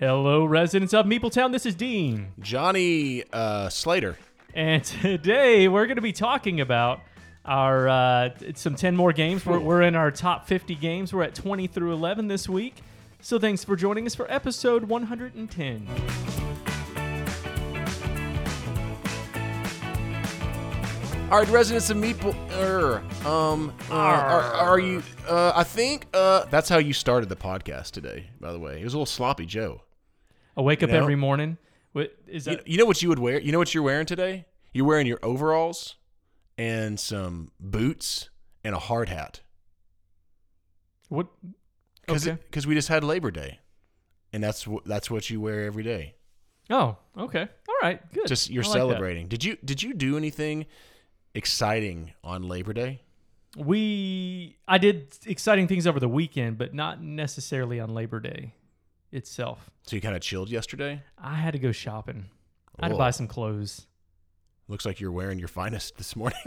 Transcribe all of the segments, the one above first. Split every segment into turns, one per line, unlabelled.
Hello, residents of Meepletown. This is Dean.
Johnny uh, Slater.
And today we're going to be talking about our uh, some 10 more games. We're, we're in our top 50 games. We're at 20 through 11 this week. So thanks for joining us for episode 110.
All right, residents of Meeple. Er, um, uh, are, are you? Uh, I think uh, that's how you started the podcast today. By the way, it was a little sloppy, Joe.
I wake up
You know?
every morning. What is
You,
that?
you know what you would wear? You know what you're wearing today? You're wearing your overalls and some boots and a hard hat
What?
because
Okay.
we just had Labor Day, and that's wh- that's what you wear every day.
Oh, okay. All right. Good.
Just you're
like that.
celebrating. Did you did you do anything exciting on Labor Day?
We I did exciting things over the weekend, but not necessarily on Labor Day itself.
So you kind of chilled yesterday.
I had to go shopping. I had to
Whoa.
buy some clothes.
Looks like you're wearing your finest this morning.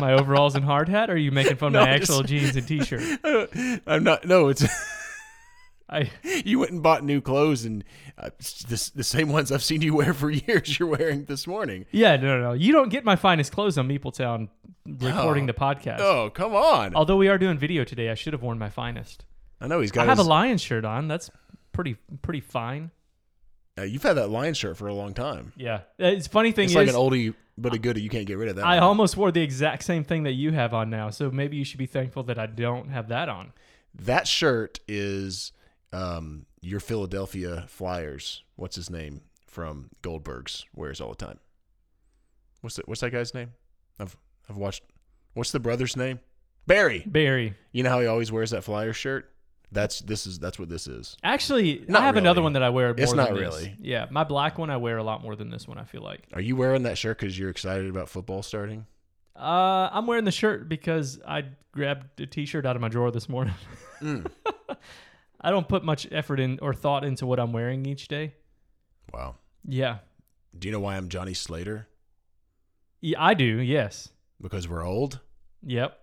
My overalls and hard hat. Or are you making fun
No,
of my
I'm just-
actual jeans and t-shirt?
I'm not. No, it's
I
you went and bought new clothes and uh, this the same ones I've seen you wear for years. You're wearing this morning.
yeah no no no. You don't get my finest clothes on Meepletown recording the podcast.
Oh, come on!
Although we are doing video today, I should have worn my finest.
I know he's got.
I have
his,
a lion shirt on. That's pretty pretty fine.
uh, you've had that lion shirt for a long time.
Yeah. Uh, It's funny thing
It's
is
like an oldie but a goodie. You can't get rid of that.
I
one.
almost wore the exact same thing that you have on now. So maybe you should be thankful that I don't have that on.
that shirt is um, your Philadelphia Flyers. What's his name from Goldberg's wears all the time. What's that? What's that guy's name? I've I've watched. What's the brother's name? Barry.
Barry.
You know how he always wears that Flyers shirt? That's this is that's what this is.
Actually,
Not
I have another one that I wear more
It's
than
not
this.
really.
Yeah, my black one I wear a lot more than this one, I feel like.
Are you wearing that shirt because you're excited about football starting?
Uh, I'm wearing the shirt because I grabbed a t-shirt out of my drawer this morning.
Mm.
I don't put much effort in or thought into what I'm wearing each day.
Wow.
Yeah.
Do you know why I'm Johnny Slater?
Yeah, I do. Yes.
Because we're old.
Yep.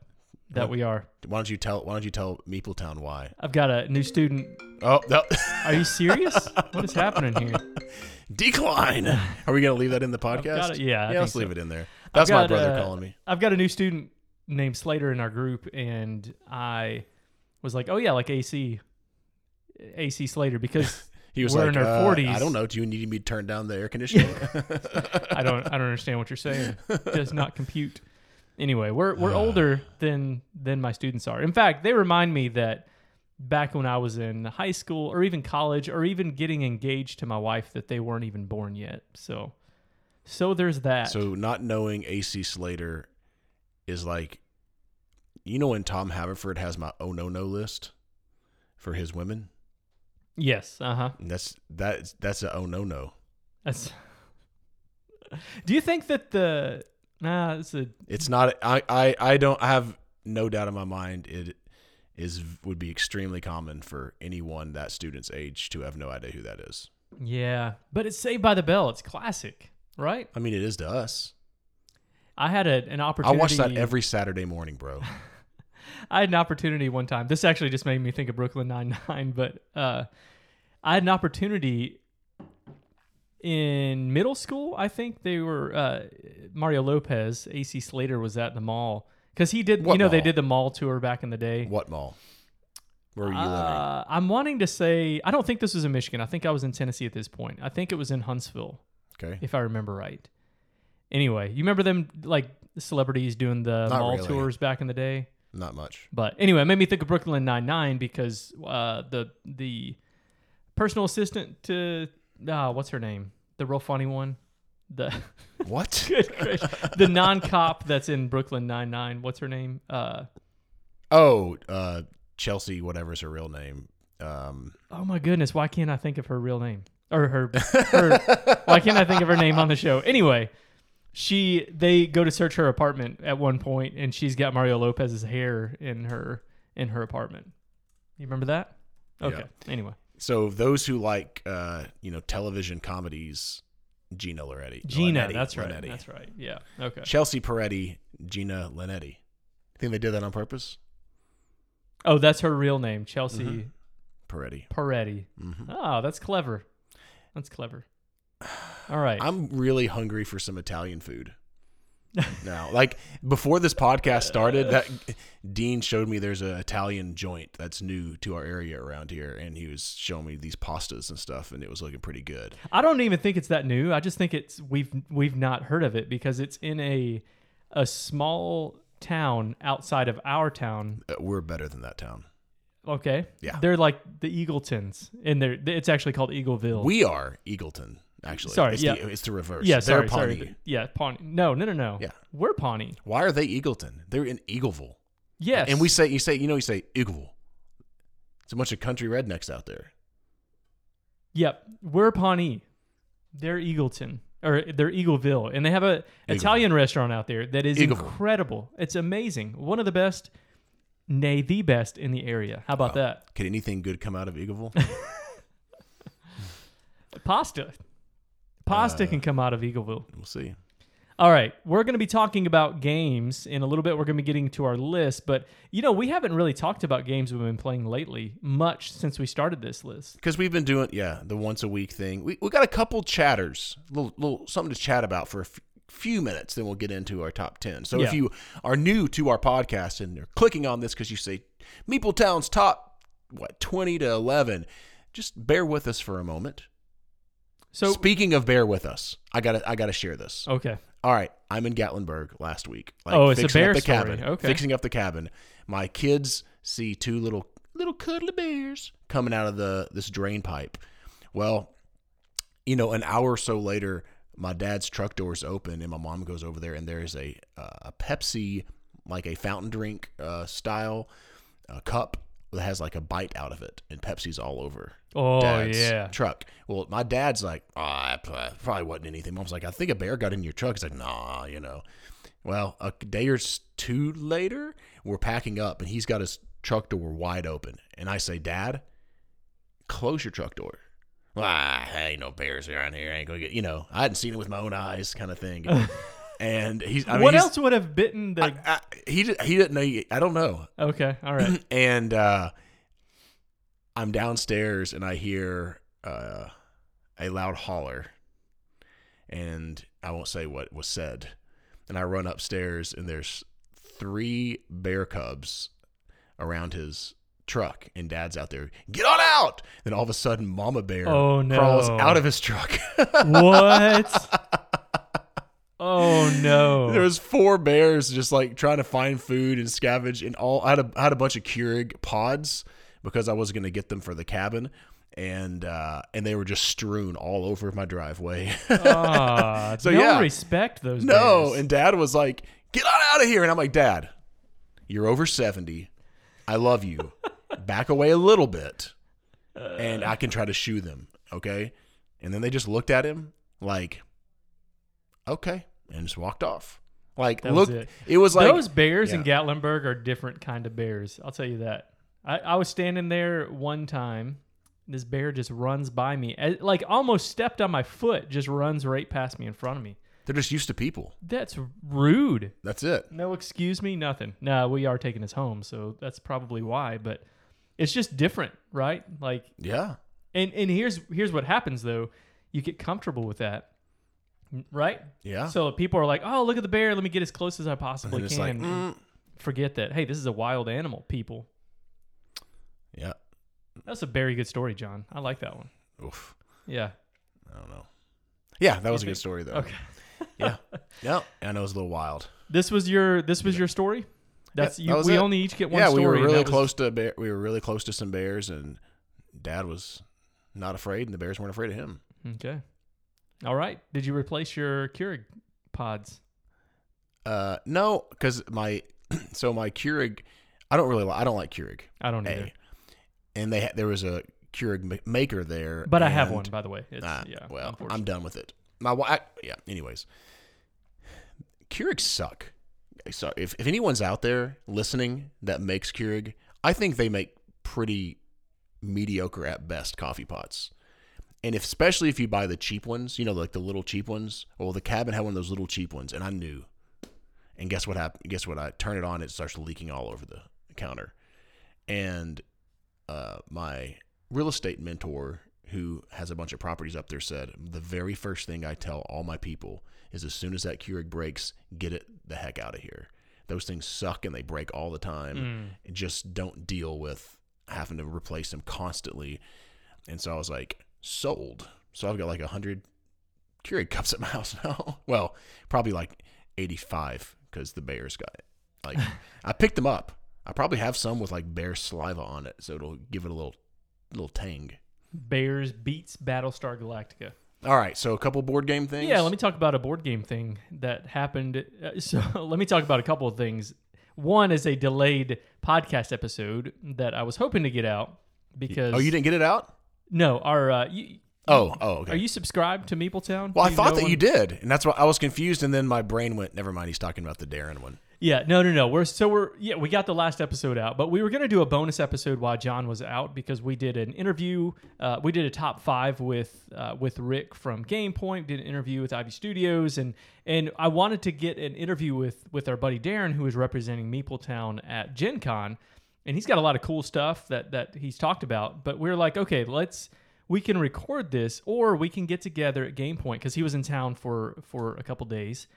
That
What?
we are.
Why don't you tell Why don't you tell Meepletown why?
I've got a new student.
Oh, no.
Are you serious? what is happening here?
decline. Are we gonna leave that in the podcast?
it. Yeah,
yeah. Let's
so.
leave it in there. That's my brother
uh,
calling me.
I've got a new student named Slater in our group, and I was like, "Oh yeah, like AC, AC Slater," because
He was
we're
like,
in our
uh,
40s.
I don't know. Do you need me to turn down the air conditioning?
I don't, I don't understand what you're saying. Does not compute. Anyway, we're we're older than than my students are. In fact, they remind me that back when I was in high school or even college or even getting engaged to my wife, that they weren't even born yet. So, so there's that.
so not knowing AC Slater is like, you know, when Tom Haverford has my oh no no list for his women.
yes, uh huh.
And that's that's that's a oh no no.
That's. Do you think that the nah? It's a
It's not. I I I don't I have no doubt in my mind. It is would be extremely common for anyone that student's age to have no idea who that is.
yeah, but it's Saved by the Bell. It's classic, right?
I mean, it is to us.
I had a, an opportunity.
I
opportunity.
watch that every Saturday morning, bro.
I had an opportunity one time. This actually just made me think of Brooklyn Nine Nine, but uh, I had an opportunity in middle school. I think they were uh, Mario Lopez, AC Slater was at the mall because he did.
What
you know, they did the mall tour back in the day.
What mall? Where were you living?
Uh, I'm wanting to say I don't think this was in Michigan. I think I was in Tennessee at this point. I think it was in Huntsville,
Okay.
if I remember right. Anyway, you remember them like celebrities doing the
Not
mall
really.
tours back in the day?
Not much.
But anyway, it made me think of Brooklyn Nine Nine because uh, the the personal assistant to ah, what's her name? The real funny one. The
What?
good gracious. the non cop that's in Brooklyn Nine Nine. What's her name? Uh,
oh, uh, Chelsea, whatever's her real name. Um,
oh my goodness, why can't I think of her real name or her? her why can't I think of her name on the show? Anyway, she they go to search her apartment at one point, and she's got Mario Lopez's hair in her in her apartment. You remember that? Okay. Anyway.
So those who like, uh, you know, television comedies, Gina Loretti.
Gina,
Linetti,
that's right.
Linetti.
That's right. Yeah. Okay.
Chelsea Peretti, Gina Linetti. Think they did that on purpose?
Oh, that's her real name, Chelsea
Mhm. Peretti.
Peretti.
hmm
Oh, that's clever. That's clever. All right.
I'm really hungry for some Italian food. Now, like before this podcast started, that Dean showed me there's an Italian joint that's new to our area around here, and he was showing me these pastas and stuff, and it was looking pretty good.
I don't even think it's that new. I just think it's we've we've not heard of it because it's in a a small town outside of our town.
Uh, we're better than that town.
Okay.
Yeah.
They're like the Eagletons, and they're it's actually called Eagleville.
We are Eagleton, actually.
Sorry,
it's
yeah.
the, it's the reverse.
yeah,
They're
sorry, sorry.
Pawnee.
Yeah, Pawnee. No, no, no, no.
Yeah.
We're Pawnee.
Why are they Eagleton? They're in Eagleville.
Yes.
And we say, you say, you know, you say Eagleville. It's a bunch of country rednecks out there.
Yep, we're Pawnee. They're Eagleton or they're Eagleville, and they have a Italian restaurant out there that is
Eagleville.
incredible. It's amazing. One of the best, nay, the best in the area. How about that?
Could anything good come out of Eagleville?
Pasta. Pasta
Uh,
can come out of Eagleville.
we'll see.
All right, we're going to be talking about games in a little bit. We're going to be getting to our list, but you know, we haven't really talked about games we've been playing lately much since we started this list.
Because we've been doing, yeah, the once a week thing. We, we got a couple chatters, little, little something to chat about for a f- few minutes. Then we'll get into our top 10. So if you are new to our podcast and you're clicking on this because you say Meeple Town's top, what, 20 to 11, just bear with us for a moment.
So,
Speaking of bear with us, I gotta I gotta share this.
okay.
All right, I'm in Gatlinburg last week.
Oh, it's a
fixing up
bear
the
story.
cabin.
Okay.
Fixing up the cabin. My kids see two little little cuddly bears coming out of the this drain pipe. Well, you know, an hour or so later, my dad's truck doors open, and my mom goes over there, and there's a uh, a Pepsi, like a fountain drink uh, style uh, cup that has like a bite out of it, and Pepsi's all over
Oh
dad's
yeah.
truck. Well, my dad's like, oh, I p- probably wasn't anything. Mom's like, I think a bear got in your truck. He's like, nah, you know. Well, a day or two later, we're packing up, and he's got his truck door wide open, and I say, Dad, close your truck door. Ah, ain't no bears around here. I ain't gonna get, you know. I hadn't seen it with my own eyes, kind of thing. and he's, I mean,
what
he's-
else would have bitten the?
I, I, he he didn't know. I don't know
okay, all right.
and uh, I'm downstairs and I hear uh, a loud holler, and I won't say what was said. And I run upstairs and there's three bear cubs around his truck, and Dad's out there. Get on out! Then all of a sudden, Mama Bear
Oh, no.
crawls out of his truck.
what? Oh no.
There was four bears just like trying to find food and scavenge, and all I had a I had a bunch of Keurig pods because I was going to get them for the cabin, and uh, and they were just strewn all over my driveway.
Ah,
So,
no
yeah.
respect those.
no,
bears.
and Dad was like, "Get on out of here!" And I'm like, "Dad, you're over seventy. I love you. Back away a little bit, and I can try to shoo them, okay?" And then they just looked at him like, "Okay," and just walked off. Like,
That was
look,
it.
it was like
those bears in. Gatlinburg are different kind of bears. I'll tell you that. I, I was standing there one time. This bear just runs by me, as- like almost stepped on my foot. Just runs right past me in front of me.
they're just used to people.
That's rude.
That's it.
No excuse me, nothing. No, we are taking us home, so that's probably why. But it's just different, right? Like,
Yeah.
and and here's here's what happens though. You get comfortable with that, right?
Yeah.
So people are like, "Oh, look at the bear. Let me get as close as I possibly can."
like, mm,
Forget that. Hey, this is a wild animal. People. That's a very good story, John. I like that one.
Oof.
Yeah.
I don't know. Yeah, that was a good story though.
Okay.
Yeah. Yeah. I know it was a little wild.
This was your this was your story. That's you.
that
we
it.
only each get one
yeah,
story.
we were really
that was-
close to bear. We were really close to some bears, and Dad was not afraid, and the bears weren't afraid of him.
Okay. All right. Did you replace your Keurig pods?
Uh, no, because my so my Keurig, I don't really li- I don't like Keurig.
I don't either.
A, and they ha- there was a Keurig ma- maker there,
But I have one, by the way. It's,
Ah,
yeah.
well, I'm done with it. My wife, yeah. Anyways, Keurigs suck. So if if anyone's out there listening that makes Keurig, I think they make pretty mediocre at best coffee pots. And if, especially if you buy the cheap ones, you know, like the little cheap ones. Well, the cabin had one of those little cheap ones, and I knew. And guess what happened? Guess what? I turn it on, it starts leaking all over the counter. And uh, my real estate mentor who has a bunch of properties up there said the very first thing I tell all my people is as soon as that Keurig breaks, get it the heck out of here. Those things suck and they break all the time.
Mm.
And just don't deal with having to replace them constantly. And so I was like, sold. So I've got like a hundred Keurig cups at my house now. well, probably like eighty-five because the Bears got it. Like I picked them up. I probably have some with like bear saliva on it, so it'll give it a little little tang.
Bears beats Battlestar Galactica.
All right, so a couple board game things.
Yeah, let me talk about a board game thing that happened. Uh, so let me talk about a couple of things. One is a delayed podcast episode that I was hoping to get out because
Oh, you didn't get it out?
no, our uh, you,
Oh, oh, okay.
are you subscribed to Meepletown?
well, I thought that you did, and that's why I was confused. And then my brain went, "Never mind." He's talking about the Darren one.
Yeah, no, no, no. We're so we're yeah, we got the last episode out, but we were gonna do a bonus episode while John was out because we did an interview. Uh, we did a top five with uh, with Rick from Game Point. Did an interview with Ivy Studios, and and I wanted to get an interview with with our buddy Darren, who is representing Meepletown at Gen Con, and he's got a lot of cool stuff that that he's talked about. But we are like, okay, let's we can record this, or we can get together at Game Point because he was in town for for a couple days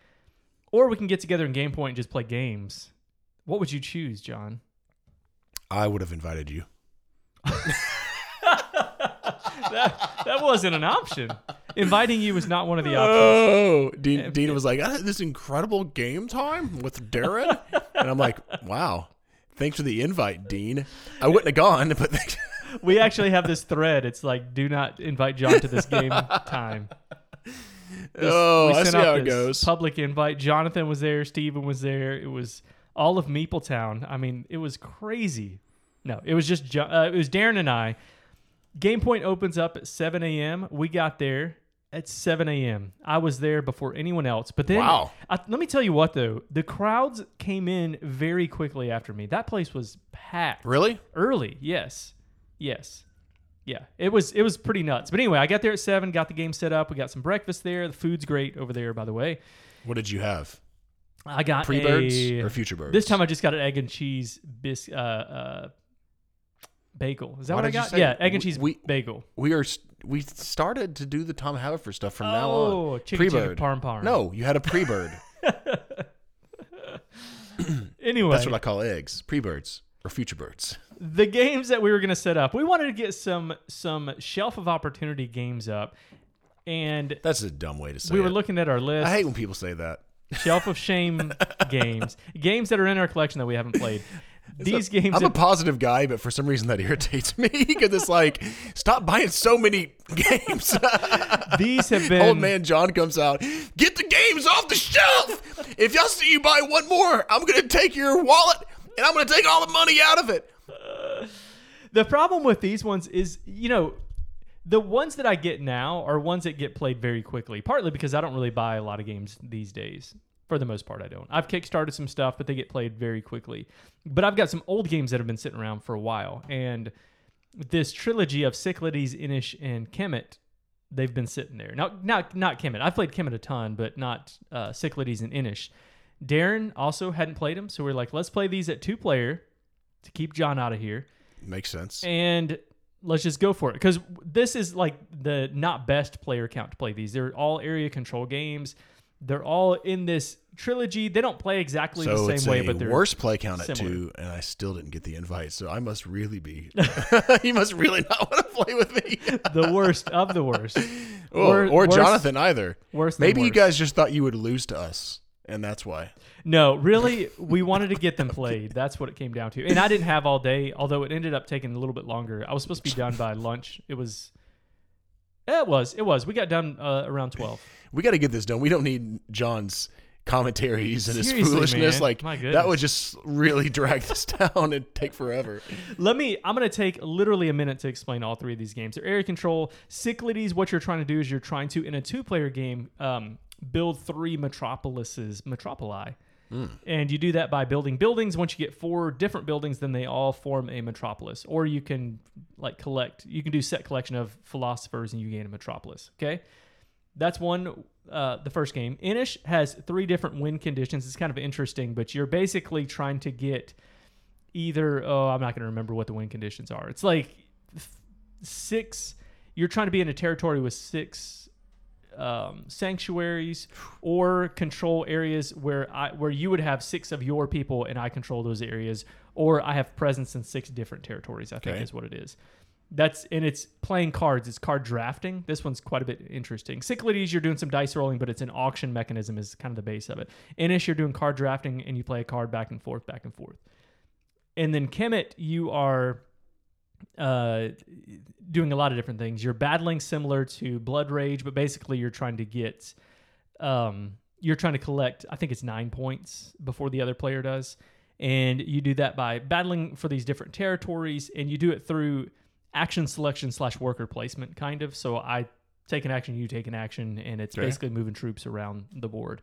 or we can get together in Game Point and just play games. What would you choose, John?
I would have invited you.
that, that wasn't an option. Inviting you was not one of the options.
Oh, Dean, Dean was like, I had this incredible game time with Darren, and I'm like, wow, thanks for the invite, Dean. I wouldn't have gone, but.
We actually have this thread. It's like, do not invite John to this game time. This-
oh,
we
I see
out
how it goes.
Public invite. Jonathan was there. Steven was there. It was all of Meepletown. I mean, it was crazy. No, it was just uh, it was Darren and I. Game Point opens up at 7 a.m. We got there at 7 a.m. I was there before anyone else. But then,
Wow.
I, let me tell you what though, the crowds came in very quickly after me. That place was packed
Really?
early. Yes, yes, yeah. It was it was pretty nuts. But anyway, I got there at seven. Got the game set up. We got some breakfast there. The food's great over there, by the way.
What did you have?
I got
Pre birds or future birds?
This time I just got an egg and cheese bis uh, uh, bagel. Is that
Why
what I got? Yeah, egg and cheese
we-
bagel.
we are we started to do the Tom Haverford stuff from now on.
Oh, chicken parm parm.
No, you had a pre-bird.
Anyway,
That's what I call eggs. Pre-birds or future birds.
The games that we were going to set up, we wanted to get some some shelf of opportunity games up, and
That's a dumb way to say it.
we were
it.
looking at our list.
I hate when people say that.
shelf of shame games, games that are in our collection that we haven't played. These games,
I'm a
have,
positive guy, but for some reason that irritates me because it's like, stop buying so many games.
these have been
Old man John comes out, get the games off the shelf. If y'all see you buy one more, I'm gonna take your wallet and I'm gonna take all the money out of it.
The problem with these ones is, you know, the ones that I get now are ones that get played very quickly. Partly because I don't really buy a lot of games these days. For the most part, I don't. I've kickstarted some stuff, but they get played very quickly. But I've got some old games that have been sitting around for a while, and this trilogy of Cyclades, Inis, and Kemet, they've been sitting there. Now, not not Kemet. I've played Kemet a ton, but not uh, Cyclades and Inis. Darren also hadn't played them, so we're like, let's play these at two player to keep John out of here
Makes sense.
and let's just go for it because this is like the not best player count to play these they're all area control games they're all in this trilogy they don't play exactly
so
the same way but they're
worst play count at two, and I still didn't get the invite. So I must really be. you must really not want to play with me,
the worst of the worst
or,
Wor-
or
worse-
Jonathan either.
worse
Maybe you guys just thought you would lose to us, and that's why.
No really we wanted to get them played that's what it came down to and i didn't have all day although it ended up taking a little bit longer i was supposed to be done by lunch it was it was it was we got done uh, around 12
We got to get this done. We don't need John's commentaries and his foolishness.
man.
Like that would just really drag this down and take forever.
Let me. I'm going to take literally a minute to explain all three of these games. They're area control. Cyclades. What you're trying to do is you're trying to, in a two-player game, um, build three metropolises, metropoli, and you do that by building buildings. Once you get four different buildings, then they all form a metropolis. Or you can like collect. You can do set collection of philosophers, and you gain a metropolis. Okay. That's one. Uh, the first game. Inis has three different win conditions. It's kind of interesting, but you're basically trying to get either. Oh, I'm not going to remember what the win conditions are. It's like six. You're trying to be in a territory with six um, sanctuaries or control areas where I where you would have six of your people and I control those areas, or I have presence in six different territories. I think
Okay.
is what it is. That's and it's playing cards. It's card drafting. This one's quite a bit interesting. Cyclades, you're doing some dice rolling, but it's an auction mechanism is kind of the base of it. Inis, you're doing card drafting and you play a card back and forth, back and forth. And then Kemet, you are uh, doing a lot of different things. You're battling similar to Blood Rage, but basically you're trying to get, um, you're trying to collect. I think it's nine points before the other player does, and you do that by battling for these different territories, and you do it through action selection slash worker placement, kind of. So I take an action, you take an action, and it's basically moving troops around the board.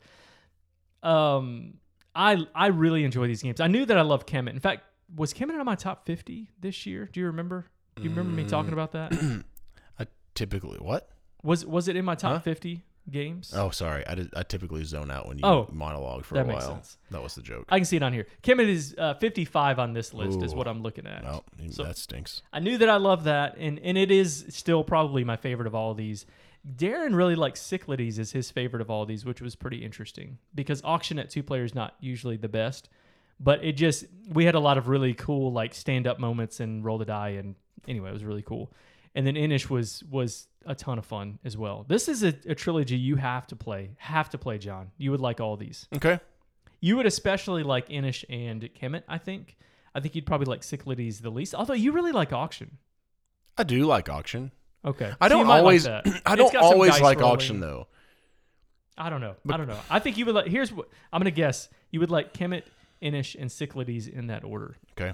Um, I I really enjoy these games. I knew that I loved Kemet. In fact, was Kemet in my top fifty this year? Do you remember? Do you remember me talking about that?
I typically what?
Was was it in my top
Huh?
fifty games?
Oh, sorry. I did, I typically zone out when you
Oh,
monologue for
that
a
makes
while.
sense.
That was the joke.
I can see it on here. Kemet is uh, fifty five on this list. Is
Ooh.
what I'm looking at.
no,
So-
that stinks.
I knew that I love that, and and it is still probably my favorite of all these. Darren really likes Cyclades as his favorite of all these, which was pretty interesting because auction at two players not usually the best, but it just we had a lot of really cool like stand up moments and roll the die, and anyway, it was really cool. And then Inis was was a ton of fun as well. This is a, a trilogy you have to play, have to play, John. You would like all these.
Okay.
You would especially like Inis and Kemet, I think. I think you'd probably like Cyclades the least, although you really like auction.
I do like auction.
Okay.
I
So
don't
like
always
that.
I don't always like
rolling.
auction though.
I don't know. I don't know. I think you would like. Here's what I'm gonna guess. You would like Kemet, Inis, and Cyclades in that order.
Okay.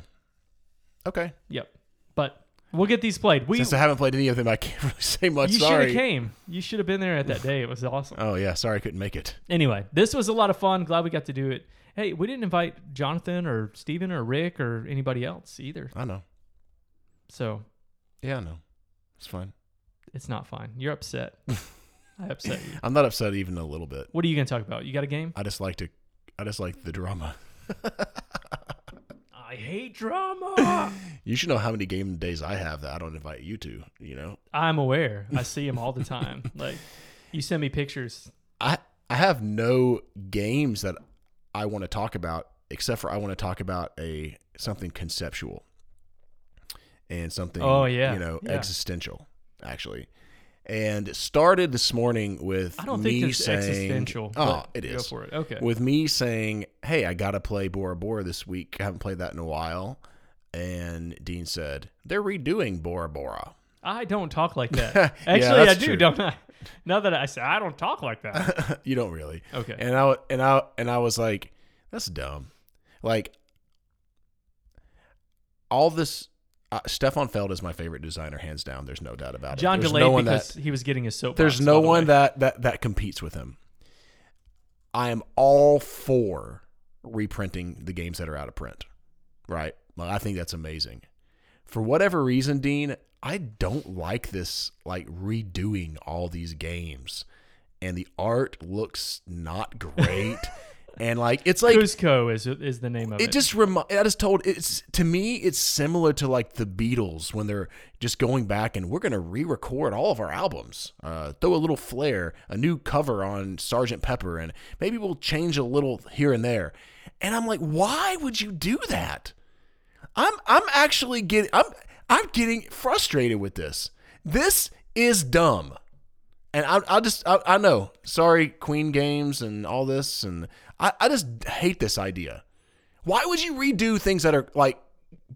Okay.
Yep. But we'll get these played. We
Since I haven't played any of them, I can't really say much.
you should
sorry.
have came. You should have been there at that day. It was awesome.
Oh yeah, sorry I couldn't make it.
Anyway, this was a lot of fun. Glad we got to do it. Hey, we didn't invite Jonathan or Steven or Rick or anybody else either.
I know.
So
Yeah, I know. It's fine.
it's not fine. You're upset. I upset you.
I'm not upset even a little bit.
What are you gonna talk about? You got a game?
I just like to I just like the drama.
I hate drama.
You should know how many game days I have that I don't invite you to, you know.
I'm aware. I see them all the time. Like you send me pictures.
I I have no games that I want to talk about except for I want to talk about a something conceptual and something
Oh, yeah.
you know
Yeah.
existential actually. And it started this morning with
I don't
me
think it's
saying
existential.
Oh, it is.
Go for it. Okay.
With me saying, "Hey, I got to play Bora Bora this week. I haven't played that in a while." And Dean said, "They're redoing Bora Bora."
I don't talk like that.
Yeah,
Actually, I do,
true.
don't I? Now that I say I don't talk like that.
you don't really.
Okay.
And I and I and I was like, that's dumb. Like all this uh, Stefan Feld is my favorite designer hands down. There's no doubt about it.
John
there's
delayed
no
because
that
he was getting his soapbox.
there's
by
no
the
one
way.
that, that that competes with him. I am all for reprinting the games that are out of print. Right? Like, I think that's amazing. For whatever reason, Dean, I don't like this like redoing all these games. And the art looks not great. and like it's like
Cuzco is is the name of it.
it just remi- I just told it's to me it's similar to like the Beatles when they're just going back and we're gonna re-record all of our albums, uh, throw a little flair, a new cover on Sergeant Pepper, and maybe we'll change a little here and there. And I'm like, why would you do that? I'm I'm actually getting I'm I'm getting frustrated with this. This is dumb. And I, I just, I, I know. Sorry, Queen Games and all this, and I, I just hate this idea. Why would you redo things that are like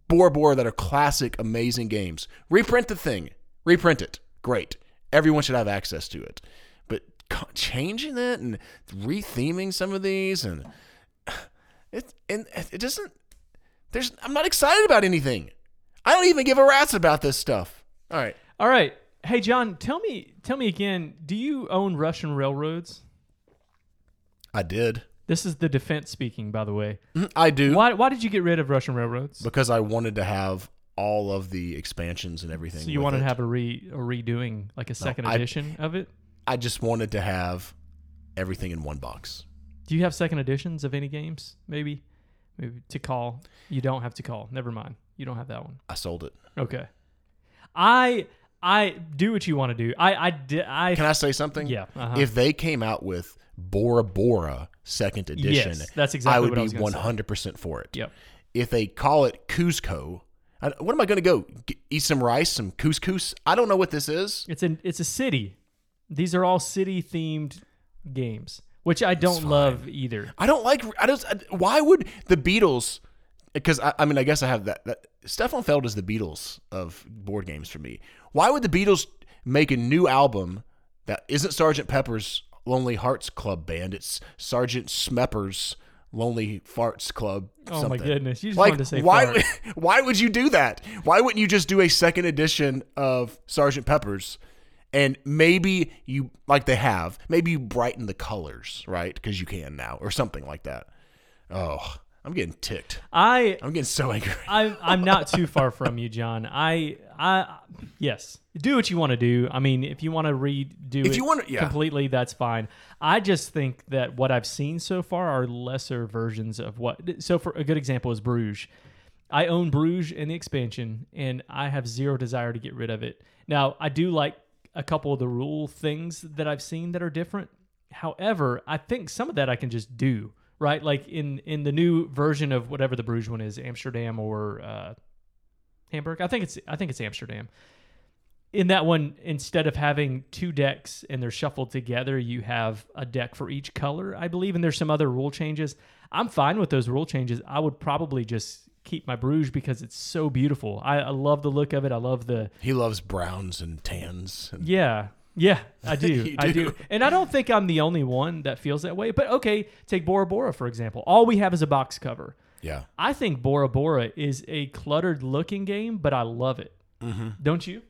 Bora Bora that are classic, amazing games? Reprint the thing, reprint it. Great. Everyone should have access to it. But changing it and retheming some of these, and it, and it doesn't. There's, I'm not excited about anything. I don't even give a rat's about this stuff. All right.
All right. Hey John, tell me tell me again, do you own Russian railroads?
I did.
This is the defense speaking, by the way.
Mhm, I do.
Why why did you get rid of Russian railroads?
because I wanted to have all of the expansions and everything.
So you wanted
it.
to have a re a redoing like a second
I-
edition of it?
I just wanted to have everything in one box.
Do you have second editions of any games? Maybe, maybe to call. You don't have to call. Never mind. You don't have that one.
I sold it.
Okay. I I do what you want to do. I I did I
Can I say something?
yeah. Uh-huh.
If they came out with Bora Bora second edition,
Yes, that's exactly
I would
what I
be
gonna say.
100% for it.
Yep.
If they call it Cuzco, I, what am I going to go G- eat some rice, some couscous? I don't know what this is.
It's an it's a city. These are all city themed games, which I don't love either.
I don't like. I just. Why would the Beatles? Because I, I mean, I guess I have that. that Stefan Feld is the Beatles of board games for me. Why would the Beatles make a new album that isn't Sergeant Pepper's Lonely Hearts Club Band? It's Sergeant Smepper's Lonely Farts Club.
Oh my goodness! You just
Like
wanted to say
why?
fart.
Why would you do that? Why wouldn't you just do a second edition of Sergeant Pepper's? And maybe you like they have. Maybe you brighten the colors, right? Because you can now, or something like that. Oh, I'm getting ticked.
I
I'm getting so angry.
I'm I'm not too far from you, John. I I yes, do what you want to do. I mean, if you want to redo
If
it
you wanna- yeah.
completely, that's fine. I just think that what I've seen so far are lesser versions of what. So, for a good example is Bruges. I own Bruges in the expansion, and I have zero desire to get rid of it. Now, I do like a couple of the rule things that I've seen that are different. However, I think some of that I can just do right. Like in in the new version of whatever the Bruges one is, Amsterdam or uh, Hamburg. I think it's I think it's Amsterdam. In that one, instead of having two decks and they're shuffled together, you have a deck for each color, I believe, and there's some other rule changes. I'm fine with those rule changes. I would probably just keep my Bruges because it's so beautiful. I, I love the look of it. I love the
He loves browns and tans. And
yeah. Yeah, I do.
You
I
do.
do. And I don't think I'm the only one that feels that way. But okay, take Bora Bora, for example. All we have is a box cover.
yeah,
I think Bora Bora is a cluttered looking game, but I love it.
Mm-hmm.
Don't you?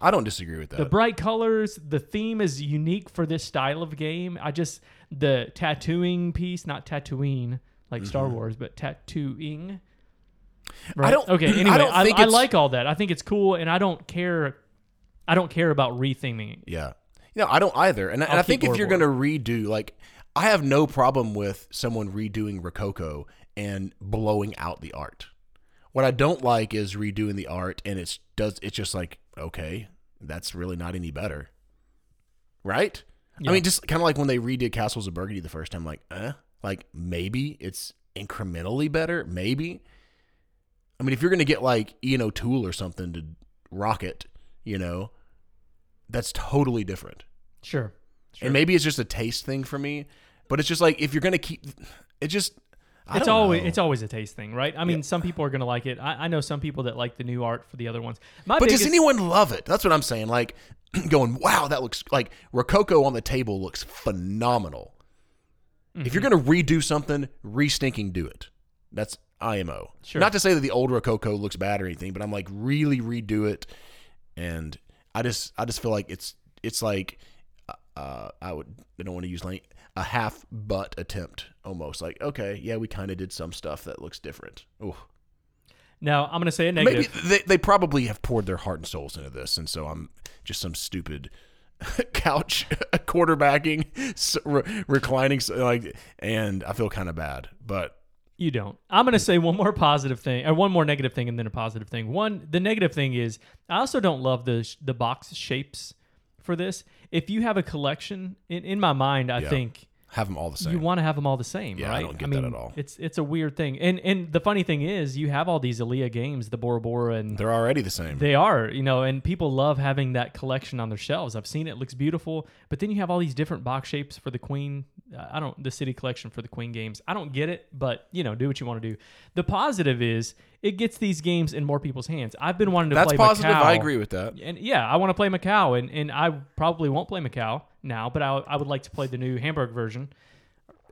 I don't disagree with that.
The bright colors, the theme is unique for this style of game. I just, the tattooing piece, not tattooing like Star Wars, but tattooing. Right?
Mm-hmm. don't-
Okay.
I
Anyway,
don't
I, I
it's-
like all that. I think it's cool, and I don't care. I don't care about retheming.
Yeah. You know, I don't either. And, I- and
I'll
I think
keep
if you're going to redo, like, I have no problem with someone redoing Rococo and blowing out the art. What I don't like is redoing the art and it's does it's just like okay, that's really not any better, right? I mean, just kind of like when they redid Castles of Burgundy the first time, like, eh, like maybe it's incrementally better, maybe. I mean, if you're going to get like Ian O'Toole or something to rock it, you know, that's totally different.
Sure. Sure.
And maybe it's just a taste thing for me, but it's just like if you're gonna keep, it just. I
it's always
know.
it's always a taste thing, right? I mean, some people are gonna like it. I, I know some people that like the new art for the other ones. My
But
biggest,
does anyone love it? That's what I'm saying. Like, going, wow, that looks like Rococo on the table looks phenomenal. If
Mm-hmm.
you're gonna redo something, re-stinking do it. That's IMO.
Sure.
Not to say that the old Rococo looks bad or anything, but I'm like really redo it, and I just I just feel like it's it's like uh, I would I don't want to use like a half butt attempt almost like okay yeah we kind of did some stuff that looks different. Ooh.
now I'm gonna say a
Maybe
negative.
they, they probably have poured their heart and souls into this, and so I'm just some stupid couch quarterbacking, reclining, like, and I feel kind of bad. But
You don't. I'm gonna say one more positive thing, or one more negative thing, and then a positive thing. One, the negative thing is I also don't love the sh- the box shapes for this. If you have a collection, in in my mind, I
Yeah.
think
have them all the same.
you want to have them all the same,
Yeah, I
right?
don't get that
mean,
at all.
It's it's a weird thing, and and the funny thing is, you have all these Alea games, the Bora Bora, and
They're already the same.
they are, you know, and people love having that collection on their shelves. I've seen it; looks beautiful. But then you have all these different box shapes for the Queen. I don't the City collection for the Queen games. I don't get it, but you know, do what you want to do. The positive is it gets these games in more people's hands. I've been wanting to
That's
play
positive.
Macao,
I agree with that.
And yeah, I want to play Macao, and and I probably won't play Macao now, but I I would like to play the new Hamburg version.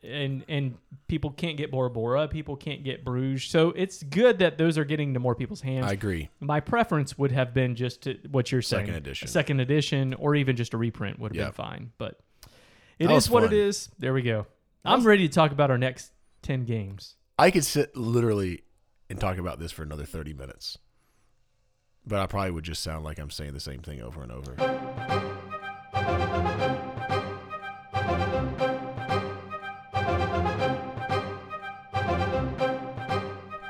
And and people can't get Bora Bora, people can't get Bruges, so it's good that those are getting to more people's hands.
I agree.
My preference would have been just to, what you're saying,
Second edition.
second edition, or even just a reprint would have
Yeah.
been fine. But it
That
is
was
what it
fun.
is. There we go. I'm ready to talk about our next ten games.
I could sit literally and talk about this for another 30 minutes. But I probably would just sound like I'm saying the same thing over and over.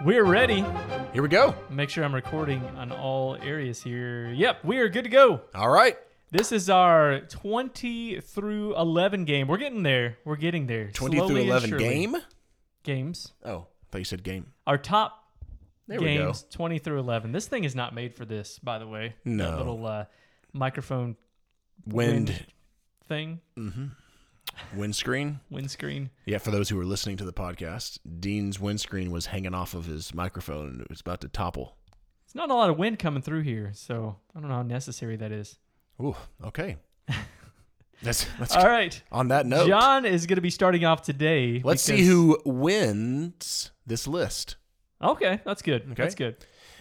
We're ready.
Here we go.
Make sure I'm recording on all areas here. Yep, we are good to go.
All right.
This is our 20 through 11 game. We're getting there. We're getting there.
20
Slowly
through 11 game.
Games.
Oh, I thought you said game.
Our top
There we go.
games 20 through 11. This thing is not made for this, by the way. That
No.
little uh, microphone
Wind.
thing, Mm-hmm.
Windscreen.
windscreen.
Yeah, for those who are listening to the podcast, Dean's windscreen was hanging off of his microphone and it was about to topple.
It's not a lot of wind coming through here, so I don't know how necessary that is.
Ooh, okay. Let's, let's
All right.
on that note.
John is going to be starting off today.
let's see who wins this list.
Okay, that's good.
Okay.
That's good.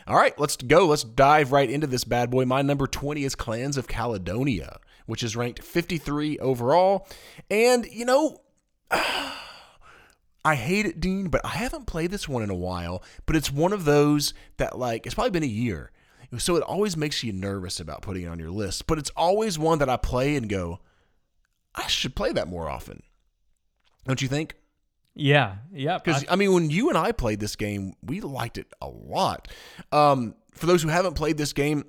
All right, let's go. Let's dive right into this bad boy. My number 20 is Clans of Caledonia, which is ranked 53 overall. And, you know, I hate it, Dean, but I haven't played this one in a while. But it's one of those that, like, it's probably been a year. So it always makes you nervous about putting it on your list. But it's always one that I play and go, I should play that more often. Don't you think?
Yeah. Yeah.
Because I, mean, when you and I played this game, we liked it a lot. Um, for those who haven't played this game,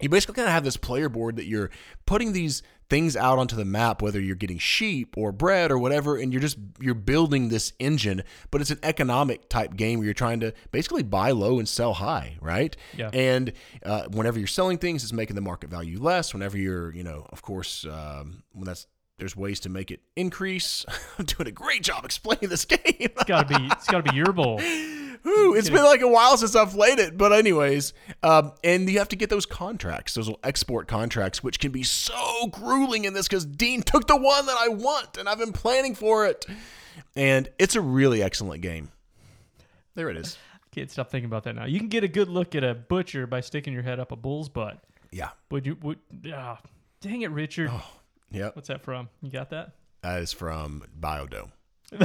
you basically kind of have this player board that you're putting these things out onto the map, whether you're getting sheep or bread or whatever, and you're just you're building this engine. But it's an economic type game where you're trying to basically buy low and sell high, right?
Yeah.
And uh, whenever you're selling things, it's making the market value less. Whenever you're, you know, of course, um, when that's there's ways to make it increase. I'm doing a great job explaining this game.
it's got to be. It's got to be your bowl.
Ooh, it's been like a while since I've played it, but anyways, um, and you have to get those contracts, those little export contracts, which can be so grueling in this because Dean took the one that I want, and I've been planning for it, and it's a really excellent game. There it is.
Can't stop thinking about that now. You can get a good look at a butcher by sticking your head up a bull's butt.
Yeah.
Would you? Would? Ah, dang it, Richard.
Yep.
What's that from? You got that?
That is from Biodome.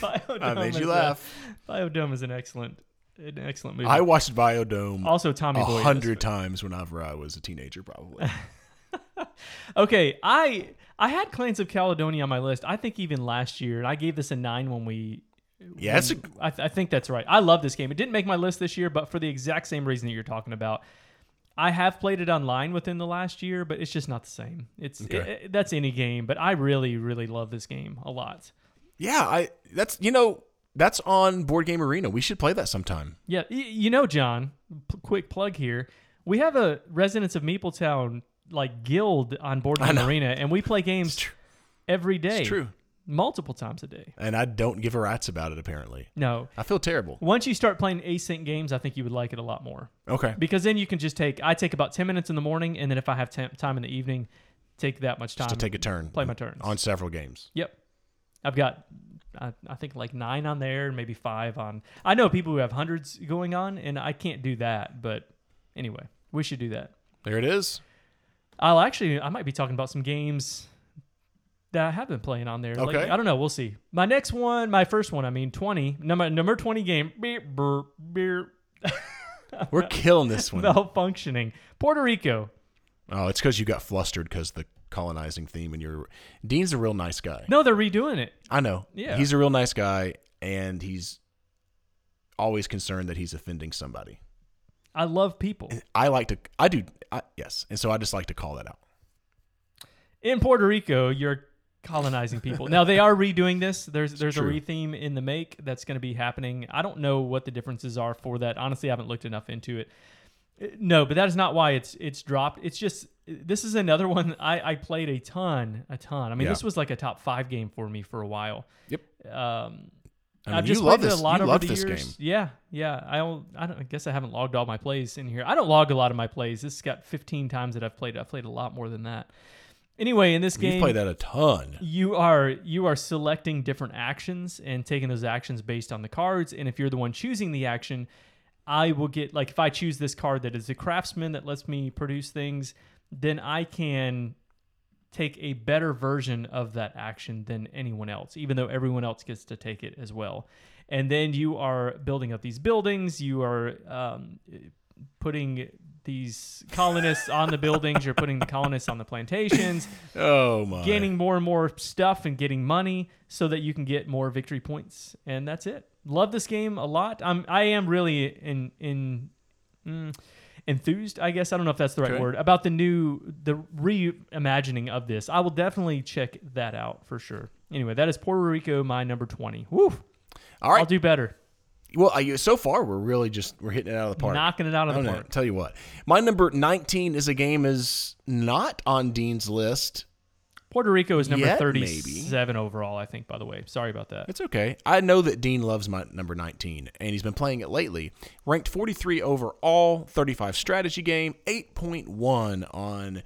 Biodome
I made
is
you
a-
laugh.
Biodome is an excellent, an excellent movie.
I watched Biodome
also, Tommy
a
Boy.
hundred times whenever I was a teenager, probably.
Okay, I I had Clans of Caledonia on my list. I think even last year, and I gave this a nine when we.
Yeah, it's a,
I, th- I think that's right. I love this game. It didn't make my list this year, but for the exact same reason that you're talking about. I have played it online within the last year, but it's just not the same. It's
Okay.
it- it- that's any game, but I really really love this game a lot.
yeah. I that's you know that's on Board Game Arena. We should play that sometime.
Yeah, y- you know, John. P- quick plug here. We have a Residents of Meepletown like guild on Board Game. Arena, and we play games every day.
It's true.
Multiple times a day.
and I don't give a rat's about it. Apparently,
No,
I feel terrible.
once you start playing async games, I think you would like it a lot more
Okay,
because then you can just take. I take about ten minutes in the morning, and then if I have tem- time in the evening, take that much time
just to take a turn,
play my turns.
on several games.
Yep, I've got. I, I think like nine on there, maybe five on. I know people who have hundreds going on, and I can't do that. But anyway, we should do that.
There it is.
I'll actually, I might be talking about some games that I have been playing on there. Like,
Okay.
I don't know. We'll see. My next one, my first one, I mean, 20, number, number 20 game, beep, brr, beer,
We're killing this one.
malfunctioning. Puerto Rico.
Oh, it's because you got flustered because the colonizing theme, and you're Dean's a real nice guy.
No, they're redoing it.
I know.
Yeah.
he's a real nice guy, and he's always concerned that he's offending somebody.
I love people.
I like to. I do. I, yes, and so I just like to call that out.
In Puerto Rico, you're colonizing people. now they are redoing this. There's there's
true.
a retheme in the make that's going to be happening. I don't know what the differences are for that. Honestly, I haven't looked enough into it. Uh, No, but that is not why it's it's dropped. It's just this is another one I, I played a ton, a ton. I mean,
Yeah.
this was like a top five game for me for a while.
Yep.
Um,
I mean,
I've just
you love
it
this.
a lot over
love
the
this
years.
game.
Yeah, yeah. I don't, I don't. I guess I haven't logged all my plays in here. I don't log a lot of my plays. This has got 15 times that I've played. it. I've played a lot more than that. Anyway, in this
game,
game,
played that a ton.
you are you are selecting different actions and taking those actions based on the cards. And if you're the one choosing the action, I will get like if I choose this card that is a craftsman that lets me produce things, then I can take a better version of that action than anyone else, even though everyone else gets to take it as well. And then you are building up these buildings. You are um, putting these colonists on the buildings. You're putting the colonists on the plantations
Oh my!
gaining more and more stuff and getting money so that you can get more victory points and that's it love this game a lot. I'm I am really in in mm, enthused. I guess I don't know if that's the right
Okay.
word about the new the reimagining of this. I will definitely check that out for sure. Anyway, that is Puerto Rico, my number twenty. Woo!
All right.
I'll do better.
Well, I, so far we're really just we're hitting it out of the park.
Knocking it out of the
don't know.
park.
Tell you what, my number 19 is a game is not on Dean's list.
Puerto Rico is number
Yet,
thirty-seven overall. I think. By the way, sorry about that.
It's okay. I know that Dean loves my number 19, and he's been playing it lately. Ranked 43 overall, 35 strategy game, 8.1 on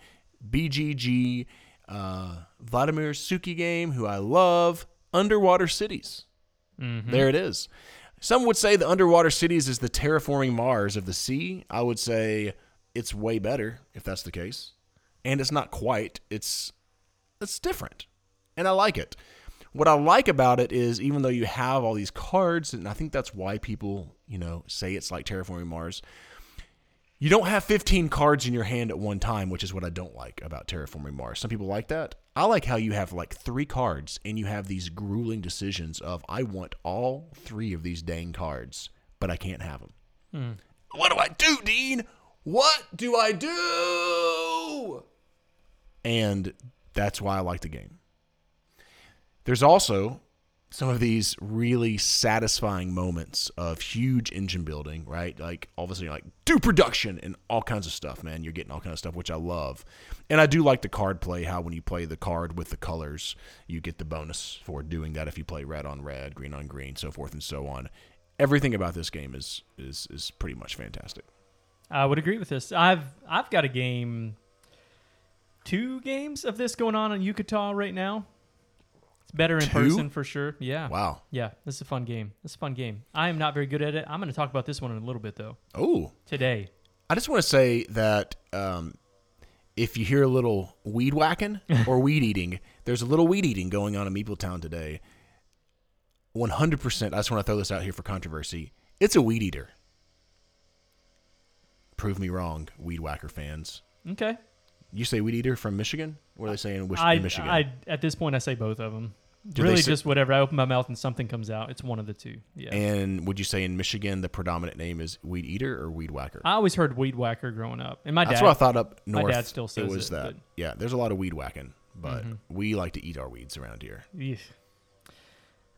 BGG. Uh, Vladimir Suchý game, who I love, Underwater Cities. There it is. Some would say the Underwater Cities is the terraforming Mars of the sea. I would say it's way better if that's the case, and it's not quite. It's it's different, and I like it. What I like about it is even though you have all these cards, and I think that's why people, you know, say it's like terraforming Mars. You don't have 15 cards in your hand at one time, which is what I don't like about terraforming Mars. Some people like that. I like how you have like three cards and you have these grueling decisions of I want all three of these dang cards, but I can't have them. Hmm. What do I do, Dean? What do I do? And that's why I like the game. There's also some of these really satisfying moments of huge engine building, right? Like all of a sudden you're like, do production and all kinds of stuff, man. You're getting all kinds of stuff, which I love. And I do like the card play, how when you play the card with the colors, you get the bonus for doing that if you play red on red, green on green, so forth and so on. Everything about this game is is is pretty much fantastic.
I would agree with this. I've I've got a game, two games of this going on in Yucatan right now. It's better in
Two?
person for sure. Yeah,
Wow.
yeah. This is a fun game. This is a fun game. I am not very good at it. I'm going to talk about this one in a little bit though.
Oh,
Today,
I just want to say that um, if you hear a little weed whacking or weed eating, there's a little weed eating going on in Meepletown today. 100%. I just want to throw this out here for controversy. It's a weed eater. Prove me wrong, weed whacker fans.
okay.
You say weed eater from Michigan? What are they saying in
I,
Michigan?
I at this point I say both of them.
Do
really,
say-
just whatever. I open my mouth and something comes out. It's one of the two. Yeah.
and would you say in Michigan the predominant name is weed eater or weed whacker?
I always heard weed whacker growing up, and my dad, That's
what I thought up north.
my dad still says
it was
it,
that.
but- Mm-hmm.
Yeah, there's a lot of weed whacking, but we like to eat our weeds around here.
Yeesh.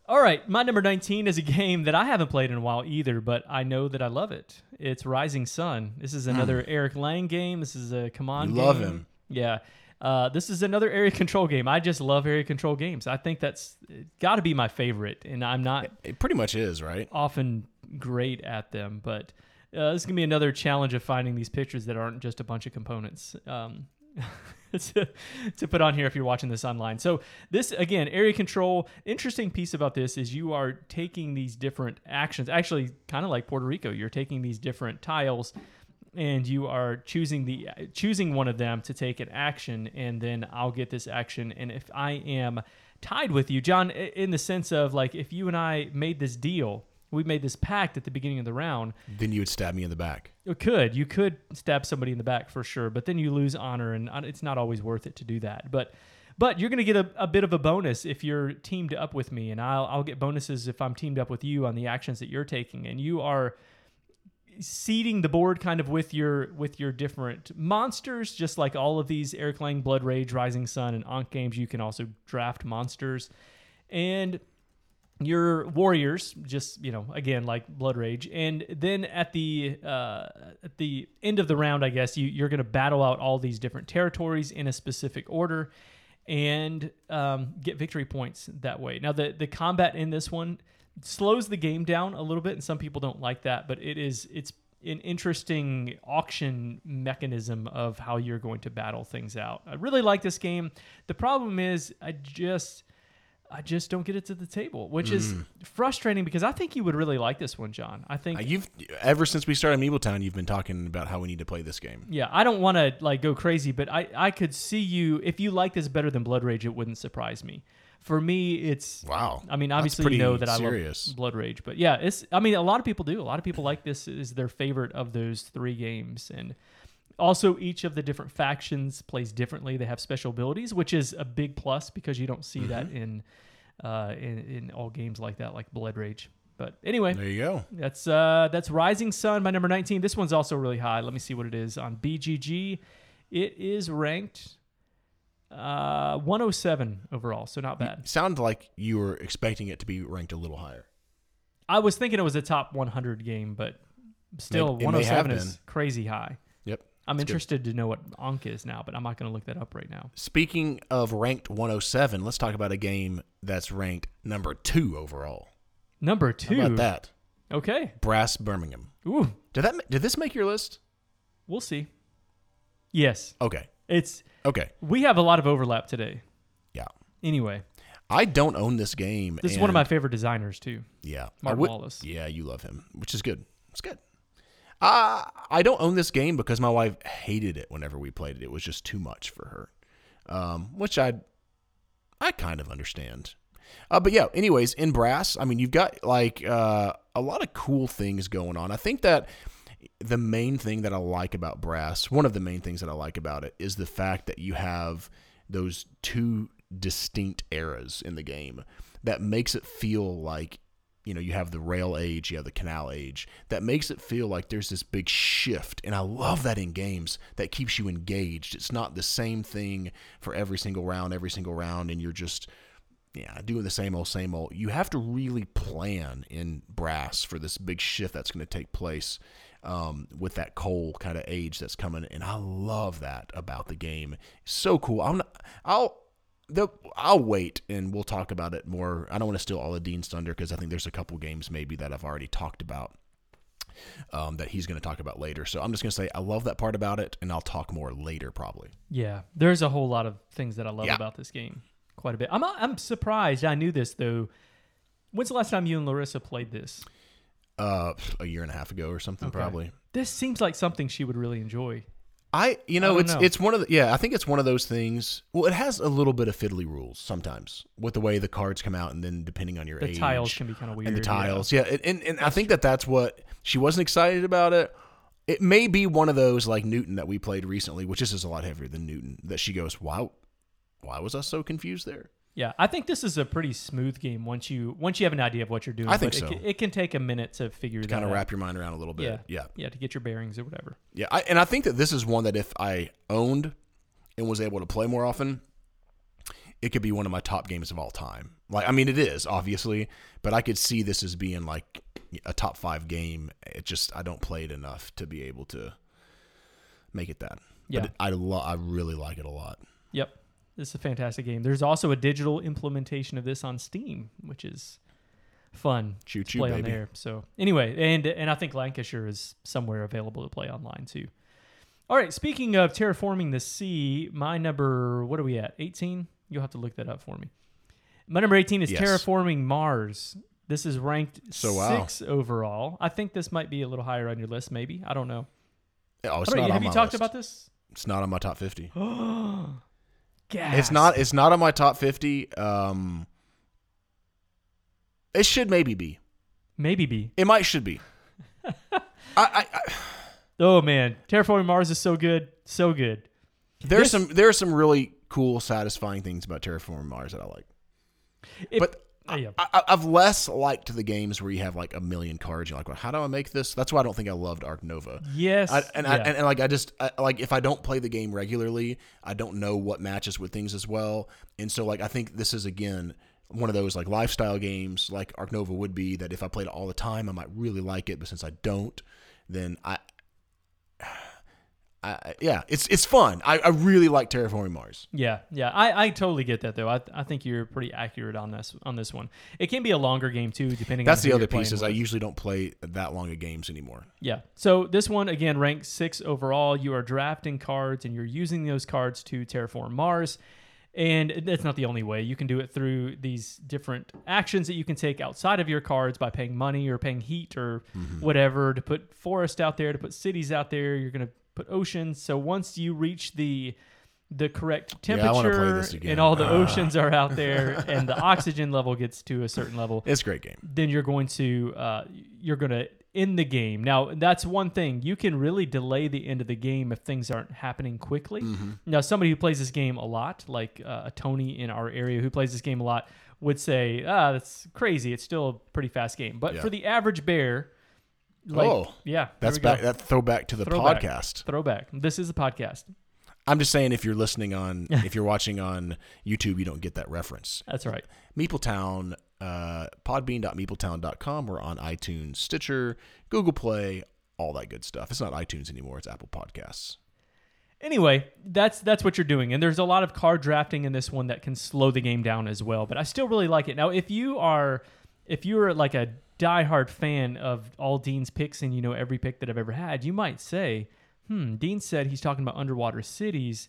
All right, my number 19 is a game that I haven't played in a while either, but I know that I love it. It's Rising Sun. This is another Eric Lang game. This is a command
Hmm. You love
game.
him.
Yeah. Uh, this is another area control game. I just love area control games. I think that's got to be my favorite, and I'm not
It pretty much is, right?
often great at them, but uh, this is gonna be another challenge of finding these pictures that aren't just a bunch of components um, to, to put on here if you're watching this online. So this again, area control. Interesting piece about this is you are taking these different actions, actually, kind of like Puerto Rico. You're taking these different tiles. And you are choosing the choosing one of them to take an action, and then I'll get this action. And if I am tied with you, John, in the sense of like if you and I made this deal, we made this pact at the beginning of the round.
Then you would stab me in the back.
You could you could stab somebody in the back for sure, but then you lose honor, and uh, it's not always worth it to do that. But but you're gonna get a, a bit of a bonus if you're teamed up with me, and I'll I'll get bonuses if I'm teamed up with you on the actions that you're taking, and you are seeding the board kind of with your with your different monsters just like all of these eric lang blood rage rising sun and Ankh games you can also draft monsters. And your warriors just you know again like blood rage. And then at the uh, at the end of the round i guess you, you're going to battle out all these different territories in a specific order and um, get victory points that way. Now the the combat in this one slows the game down a little bit and some people don't like that but it is it's an interesting auction mechanism of how you're going to battle things out i really like this game the problem is i just I just don't get it to the table, which is frustrating because I think you would really like this one, John. I think
Uh, You've ever since we started Meepletown, you've been talking about how we need to play this game.
yeah, I don't want to like go crazy, but I I could see you if you like this better than Blood Rage, it wouldn't surprise me. For me, it's
Wow.
I mean, obviously you know that
serious.
I love Blood Rage, but yeah, it's I mean a lot of people do. A lot of people like this is their favorite of those three games and also each of the different factions plays differently. They have special abilities, which is a big plus because you don't see that
Mm-hmm.
in uh in, in all games like that like Blood Rage. But anyway,
There you go.
that's uh that's Rising Sun by number 19. This one's also really high. Let me see what it is on BGG. It is ranked uh 107 overall, so not bad.
Sounded like you were expecting it to be ranked a little higher.
I was thinking it was a top 100 game, but still
Maybe- it may
107 is crazy high.
Yep.
I'm
That's good.
interested to know what Ankh is now, but I'm not going to look that up right now.
Speaking of ranked 107, let's talk about a game that's ranked number two overall.
Number
How
two.
about that?
Okay.
Brass Birmingham.
Ooh,
Did that? Did this make your list?
we'll see. Yes,
Okay.
It's
Okay.
we have a lot of overlap today.
Yeah.
Anyway,
I don't own this game.
this is one of my favorite designers too.
Yeah. Would-
Wallace.
Yeah, you love him, which is good. It's good. Uh, I don't own this game because my wife hated it whenever we played it. It was just too much for her, um, which I I kind of understand. Uh, but yeah, anyways, in brass, I mean, you've got like uh, a lot of cool things going on. I think that the main thing that I like about brass, one of the main things that I like about it, is the fact that you have those two distinct eras in the game that makes it feel like you know you have the rail age you have the canal age that makes it feel like there's this big shift. And i love that in games that keeps you engaged. It's not the same thing for every single round every single round and you're just yeah doing the same old same old. You have to really plan in brass for this big shift that's going to take place um, with that coal kind of age that's coming and i love that about the game so cool i'm not, i'll the, I'll wait and we'll talk about it more. I don't want to steal all of Dean's thunder because I think there's a couple games maybe that I've already talked about um, that he's going to talk about later. So I'm just going to say I love that part about it, and I'll talk more later probably.
Yeah, there's a whole lot of things that I love
Yeah.
about this game. Quite a bit. I'm I'm surprised. I knew this though. When's the last time you and Larissa played this?
Uh, a year and a half ago or something
Okay.
probably.
This seems like something she would really enjoy.
I you know
don't
it's
know.
it's one of the yeah I think it's one of those things. Well, it has a little bit of fiddly rules sometimes with the way the cards come out, and then depending on your age.
The
age,
tiles can be kind of weird.
and the tiles. Yeah, and, and, and I think that that's what she wasn't excited about it. It may be one of those like Newton that we played recently, which this is a lot heavier than Newton. That she goes, "Wow, why was I so confused there?"
Yeah, I think this is a pretty smooth game once you once you have an idea of what you're doing.
I think so.
It can, it can take a minute to figure that
Kind of
out.
wrap your mind around a little bit.
Yeah.
Yeah,
Yeah, to get your bearings or whatever.
yeah. I, and I think that this is one that if I owned and was able to play more often, it could be one of my top games of all time. Like, I mean, it is obviously, but I could see this as being like a top five game. It just I don't play it enough to be able to make it that.
Yeah.
But I lo- I really like it a lot.
Yep this is a fantastic game. There's also a digital implementation of this on Steam, which is fun
Choo
to play
baby.
on there. So anyway, and and I think Lancashire is somewhere available to play online too. All right, speaking of terraforming the sea, my number what are we at? 18? You'll have to look that up for me. My number 18 is
yes.
terraforming Mars. This is ranked
so, wow.
6 overall. I think this might be a little higher on your list maybe. I don't know.
Oh, it's not
have you talked
list.
about this?
It's not on my top
50.
It's not. It's not on my top fifty. Um, it should maybe be.
Maybe be.
It might should be. I, I, I,
Oh man, terraforming Mars is so good, so good.
There's
this,
some. There are some really cool, satisfying things about terraforming Mars that I like. But
yeah.
I, I've less liked the games where you have like a million cards. You're like, well, how do I make this? That's why I don't think I loved Ark Nova.
Yes,
I, and, I, and, and like I just I, like if I don't play the game regularly, I don't know what matches with things as well. And so like I think this is again one of those like lifestyle games like Ark Nova would be that if I played it all the time, I might really like it. But since I don't, then I, I yeah, it's it's fun. I, I really like Terraforming Mars.
yeah, yeah. I, I totally get that though. I, I think you're pretty accurate on this on this one. It can be a longer game too, depending.
That's
on
the other piece is I usually don't play that long of games anymore.
Yeah. So this one again ranks six overall. You are drafting cards and you're using those cards to terraform Mars. And that's not the only way. You can do it through these different actions that you can take outside of your cards by paying money or paying heat or
Mm-hmm.
whatever to put forest out there, to put cities out there. You're going to put oceans. So once you reach the the correct
Yeah, I wanna play
temperature and all the
Ah.
oceans are out there and the oxygen level gets to a certain level,
It's a great game.
then you're going to uh, you're going to end the game. Now that's one thing you can really delay the end of the game if things aren't happening quickly.
Mm-hmm.
Now somebody who plays this game a lot, like uh, a Tony in our area who plays this game a lot, would say, ah, that's crazy. It's still a pretty fast game. But
Yeah.
for the average bear, like,
Oh,
yeah,
That's back. That throwback to the
Throwback.
podcast.
Throwback. This is a podcast.
I'm just saying, if you're listening on, if you're watching on YouTube, you don't get that reference.
That's right.
Meepletown, uh, podbean.meepletown.com. We're on iTunes, Stitcher, Google Play, all that good stuff. It's not iTunes anymore. It's Apple Podcasts.
Anyway, that's that's what you're doing, and there's a lot of card drafting in this one that can slow the game down as well. But I still really like it. Now, if you are if you are like a diehard fan of all Dean's picks and you know every pick that I've ever had, you might say, "Hmm, Dean said he's talking about underwater cities,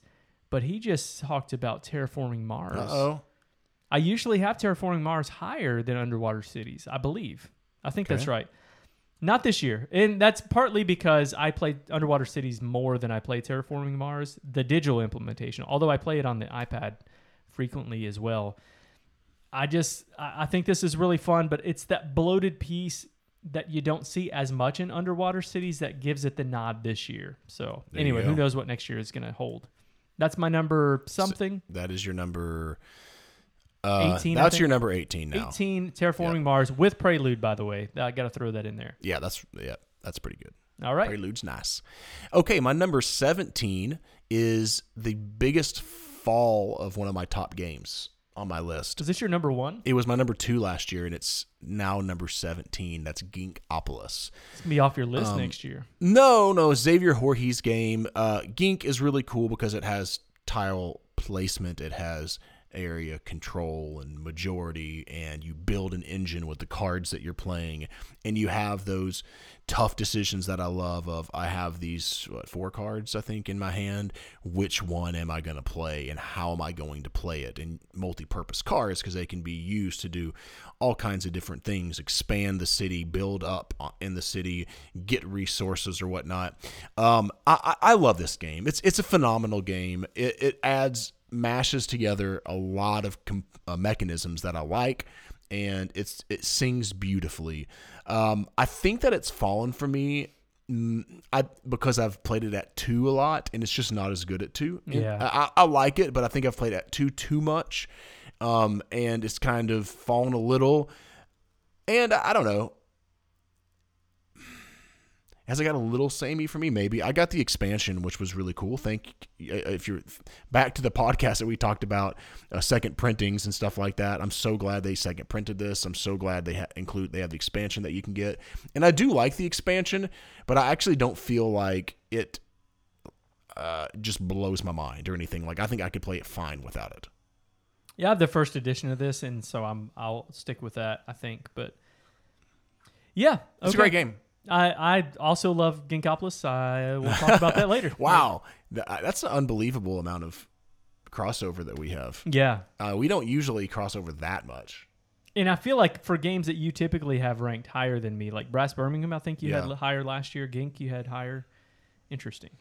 but he just talked about terraforming Mars."
Uh oh.
I usually have terraforming Mars higher than underwater cities. I believe. I think that's right. Not this year, and that's partly because I play underwater cities more than I play terraforming Mars, the digital implementation. Although I play it on the iPad frequently as well. I just I think this is really fun, but it's that bloated piece that you don't see as much in underwater cities that gives it the nod this year. So
There
anyway, who knows what next year is going to hold? That's my number something.
That is your number. Uh,
18,
That's your number 18 now.
18 terraforming Mars with Prelude, by the way. I got to throw that in there.
Yeah, that's yeah, that's pretty good.
All right.
Prelude's nice. Okay, my number 17 is the biggest fall of one of my top games on my list.
Is this your number one?
It was my number two last year, and it's now number 17. That's Ginkgopolis.
It's gonna be off your list
Um,
next year.
No, no, Xavier Georges' game. Uh, Gink is really cool because it has tile placement, it has area control and majority, and you build an engine with the cards that you're playing, and you have those tough decisions that I love. Of I have these what, four cards, I think, in my hand. Which one am I going to play, and how am I going to play it? And multi-purpose cards because they can be used to do all kinds of different things expand the city build up uh, in the city get resources or whatnot um, I, I I love this game it's it's a phenomenal game it, it adds mashes together a lot of com- uh, mechanisms that I like and it's it sings beautifully um, I think that it's fallen for me mm, I because I've played it at two a lot and it's just not as good at two
Yeah.
I, I like it but I think I've played at two too much um, and it's kind of fallen a little. And I I don't know. Has it got a little samey for me? Maybe I got the expansion, which was really cool. Thank if you're back to the podcast that we talked about uh, second printings and stuff like that. I'm so glad they second printed this. I'm so glad they ha- include they have the expansion that you can get, and I do like the expansion, but I actually don't feel like it uh, just blows my mind or anything. Like I think I could play it fine without it.
Yeah, I have the first edition of this, and so I'm I'll stick with that. I think, but yeah,
It's a great game.
I I also love Ginkgopolis. I will talk about that later.
Wow, uh, that's an unbelievable amount of crossover that we have.
Yeah,
Uh, we don't usually cross over that much.
and I feel like for games that you typically have ranked higher than me, like Brass Birmingham, I think you had
Yeah.
l- higher last year. Gink, you had higher. Interesting.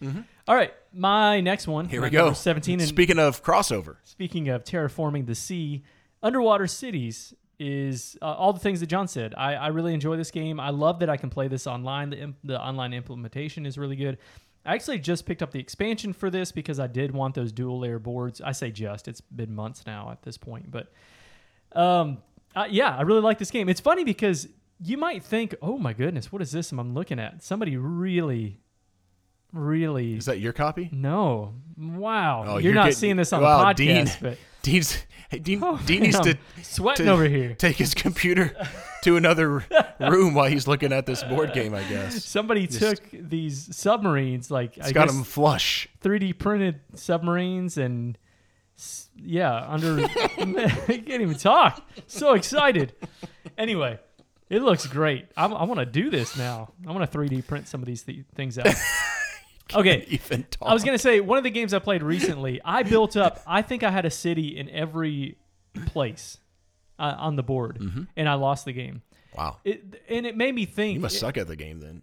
Mhm.
All right, my next one.
Here we go.
Seventeen. And
Speaking of crossover,
Speaking of terraforming the sea, underwater cities is uh, all the things that John said. I, I really enjoy this game. I love that I can play this online. The, imp- the online implementation is really good. I actually just picked up the expansion for this because I did want those dual layer boards. I say just, it's been months now at this point. But um, uh, yeah, I really like this game. It's funny because you might think, oh my goodness, what is this I'm looking at? Somebody really, really.
is that your copy?
No. Wow.
Oh,
you're,
you're
not
getting-
seeing this on
wow,
the
Dean.
podcast, but
Dean's hey, Dean,
Oh,
Dean needs to
I'm sweating
to
over here.
take his computer to another room while he's looking at this board game. I guess
Somebody
Just-
took these submarines, like I
got him flush.
3D printed submarines, and yeah, under I can't even talk. So excited. Anyway, it looks great. I, I want to do this now. I want to 3D print some of these th- things out. Okay,
Even talk.
I was gonna say one of the games I played recently. I built up. I think I had a city in every place uh, on the board, and I lost the game.
wow.
It, and it made me think.
You must suck at the game then.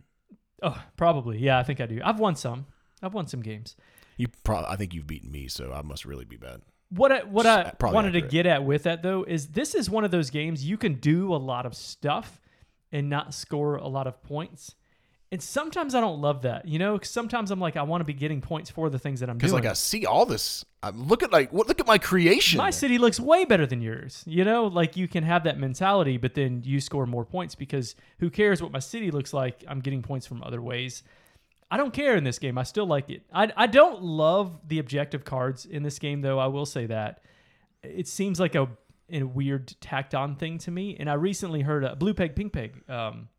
Oh, probably. Yeah, I think I do. I've won some. I've won some games.
You probably I think you've beaten me, so I must really be bad.
What I, what I
S- probably
wanted to get at with that though is this is one of those games you can do a lot of stuff and not score a lot of points. And sometimes I don't love that, you know. 'cause sometimes I'm like, I want to be getting points for the things that I'm
Because
doing.
like I see all this. I look at like what? Look at my creation.
My city looks way better than yours. You know, like you can have that mentality, but then you score more points because who cares what my city looks like? I'm getting points from other ways. I don't care in this game. I still like it. I, I don't love the objective cards in this game, though. I will say that it seems like a, a weird tacked on thing to me. And I recently heard a Blue Peg Pink Peg. Um,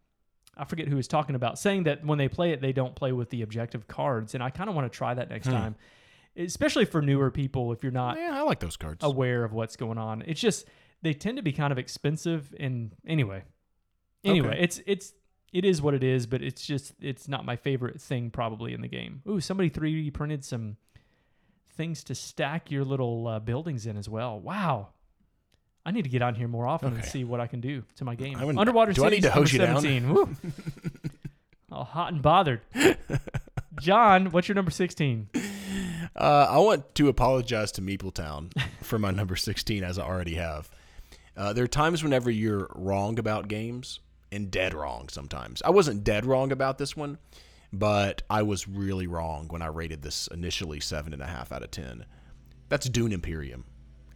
I forget who was talking about saying that when they play it, they don't play with the objective cards. And I kind of want to try that next time, especially for newer people. If you're not
yeah, I like those cards.
aware of what's going on. It's just they tend to be kind of expensive and anyway. Anyway,
Okay.
it's it's it is what it is, but it's just it's not my favorite thing probably in the game. Ooh, somebody 3D printed some things to stack your little uh, buildings in as well. Wow. I need to get on here more often and see what I can do to my game.
Would-
Underwater
do I need to hose you
17. Woo. All hot and bothered. John, what's your number 16?
Uh, I want to apologize to Meepletown for my number 16, as I already have. Uh, there are times whenever you're wrong about games and dead wrong sometimes. I wasn't dead wrong about this one, but I was really wrong when I rated this initially 7.5 out of 10. That's Dune Imperium.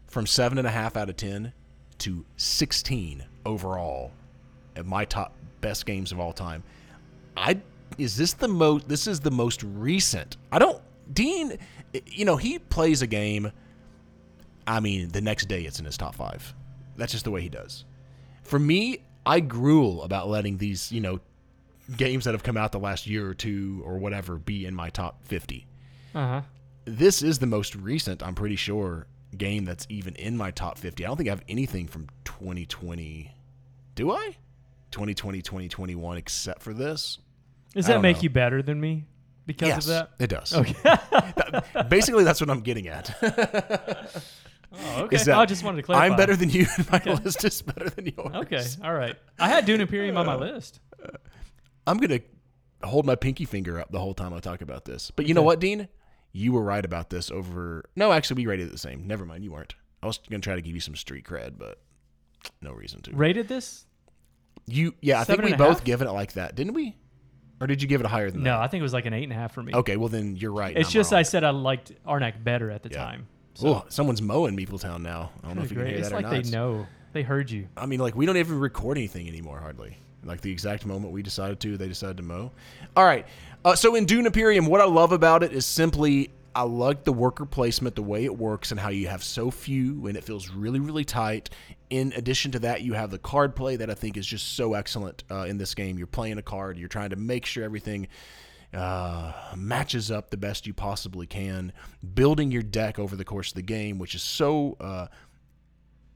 From 7.5 out of 10 to 16 overall at my top best games of all time. I is this the most this is the most recent. I don't Dean you know, he plays a game I mean, the next day it's in his top 5. That's just the way he does. For me, I gruel about letting these, you know, games that have come out the last year or two or whatever be in my top 50.
Uh-huh.
This is the most recent, I'm pretty sure, game that's even in my top 50. I don't think I have anything from 2020. Do I? 2020, 2021 except for this?
Does that make
know.
you better than me because
yes,
of that?
it does.
Okay.
Basically, that's what I'm getting at.
Oh, okay.
That
I just wanted to clarify.
I'm better than you, and my list is better than yours.
Okay. All right. I had Dune Imperium on my uh, list.
I'm going to hold my pinky finger up the whole time I talk about this. But you know what, Dean? You were right about this over. No, actually, we rated it the same. Never mind, you weren't. I was going to try to give you some street cred, but no reason to.
Rated this?
You, yeah, I think we both
half?
given it like that, didn't we? Or did you give it a higher than that? No.
I think it was like an eight and a half for me.
Okay, well then you're right.
It's
I'm
just
wrong.
I said I liked Arnak better at the
Yeah.
time.
Oh, someone's mowing Meepletown now. I don't know if you can
Great.
hear
It's
that or
like
not.
they know. They heard you.
I mean, like we don't even record anything anymore, hardly. Like the exact moment we decided to, they decided to mow. All right. Uh, so in Dune Imperium, what I love about it is simply I like the worker placement, the way it works, and how you have so few, and it feels really, really tight. In addition to that, you have the card play that I think is just so excellent uh, in this game. You're playing a card, you're trying to make sure everything uh, matches up the best you possibly can, building your deck over the course of the game, which is so uh,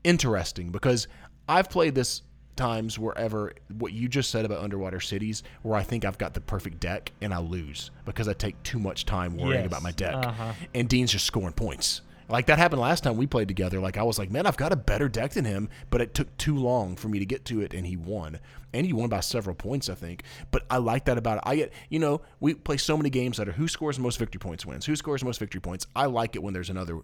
interesting because I've played this times wherever what you just said about underwater cities where I think I've got the perfect deck and I lose because I take too much time worrying
Yes.
about my deck
Uh-huh.
and Dean's just scoring points. Like that happened last time we played together. Like I was like, man, I've got a better deck than him, but it took too long for me to get to it, and he won. And he won by several points, I think. But I like that about it. I get, you know, we play so many games that are who scores the most victory points wins. Who scores the most victory points? I like it when there's another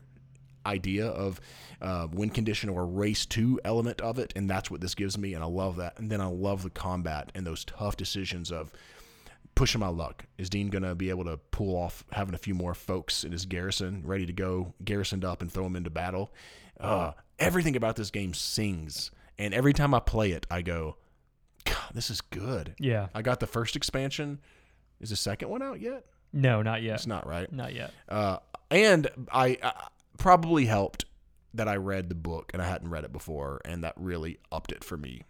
idea of uh, win condition or race two element of it, and that's what this gives me, and I love that. And then I love the combat and those tough decisions of pushing my luck. Is Dean gonna be able to pull off having a few more folks in his garrison ready to go, garrisoned up, and throw them into battle? Uh, everything about this game sings, and every time I play it, I go, "God, this is good."
Yeah.
I got the first expansion. Is the second one out yet?
No, not yet.
It's not right.
Not yet.
Uh, and I, I probably helped that I read the book and I hadn't read it before, and that really upped it for me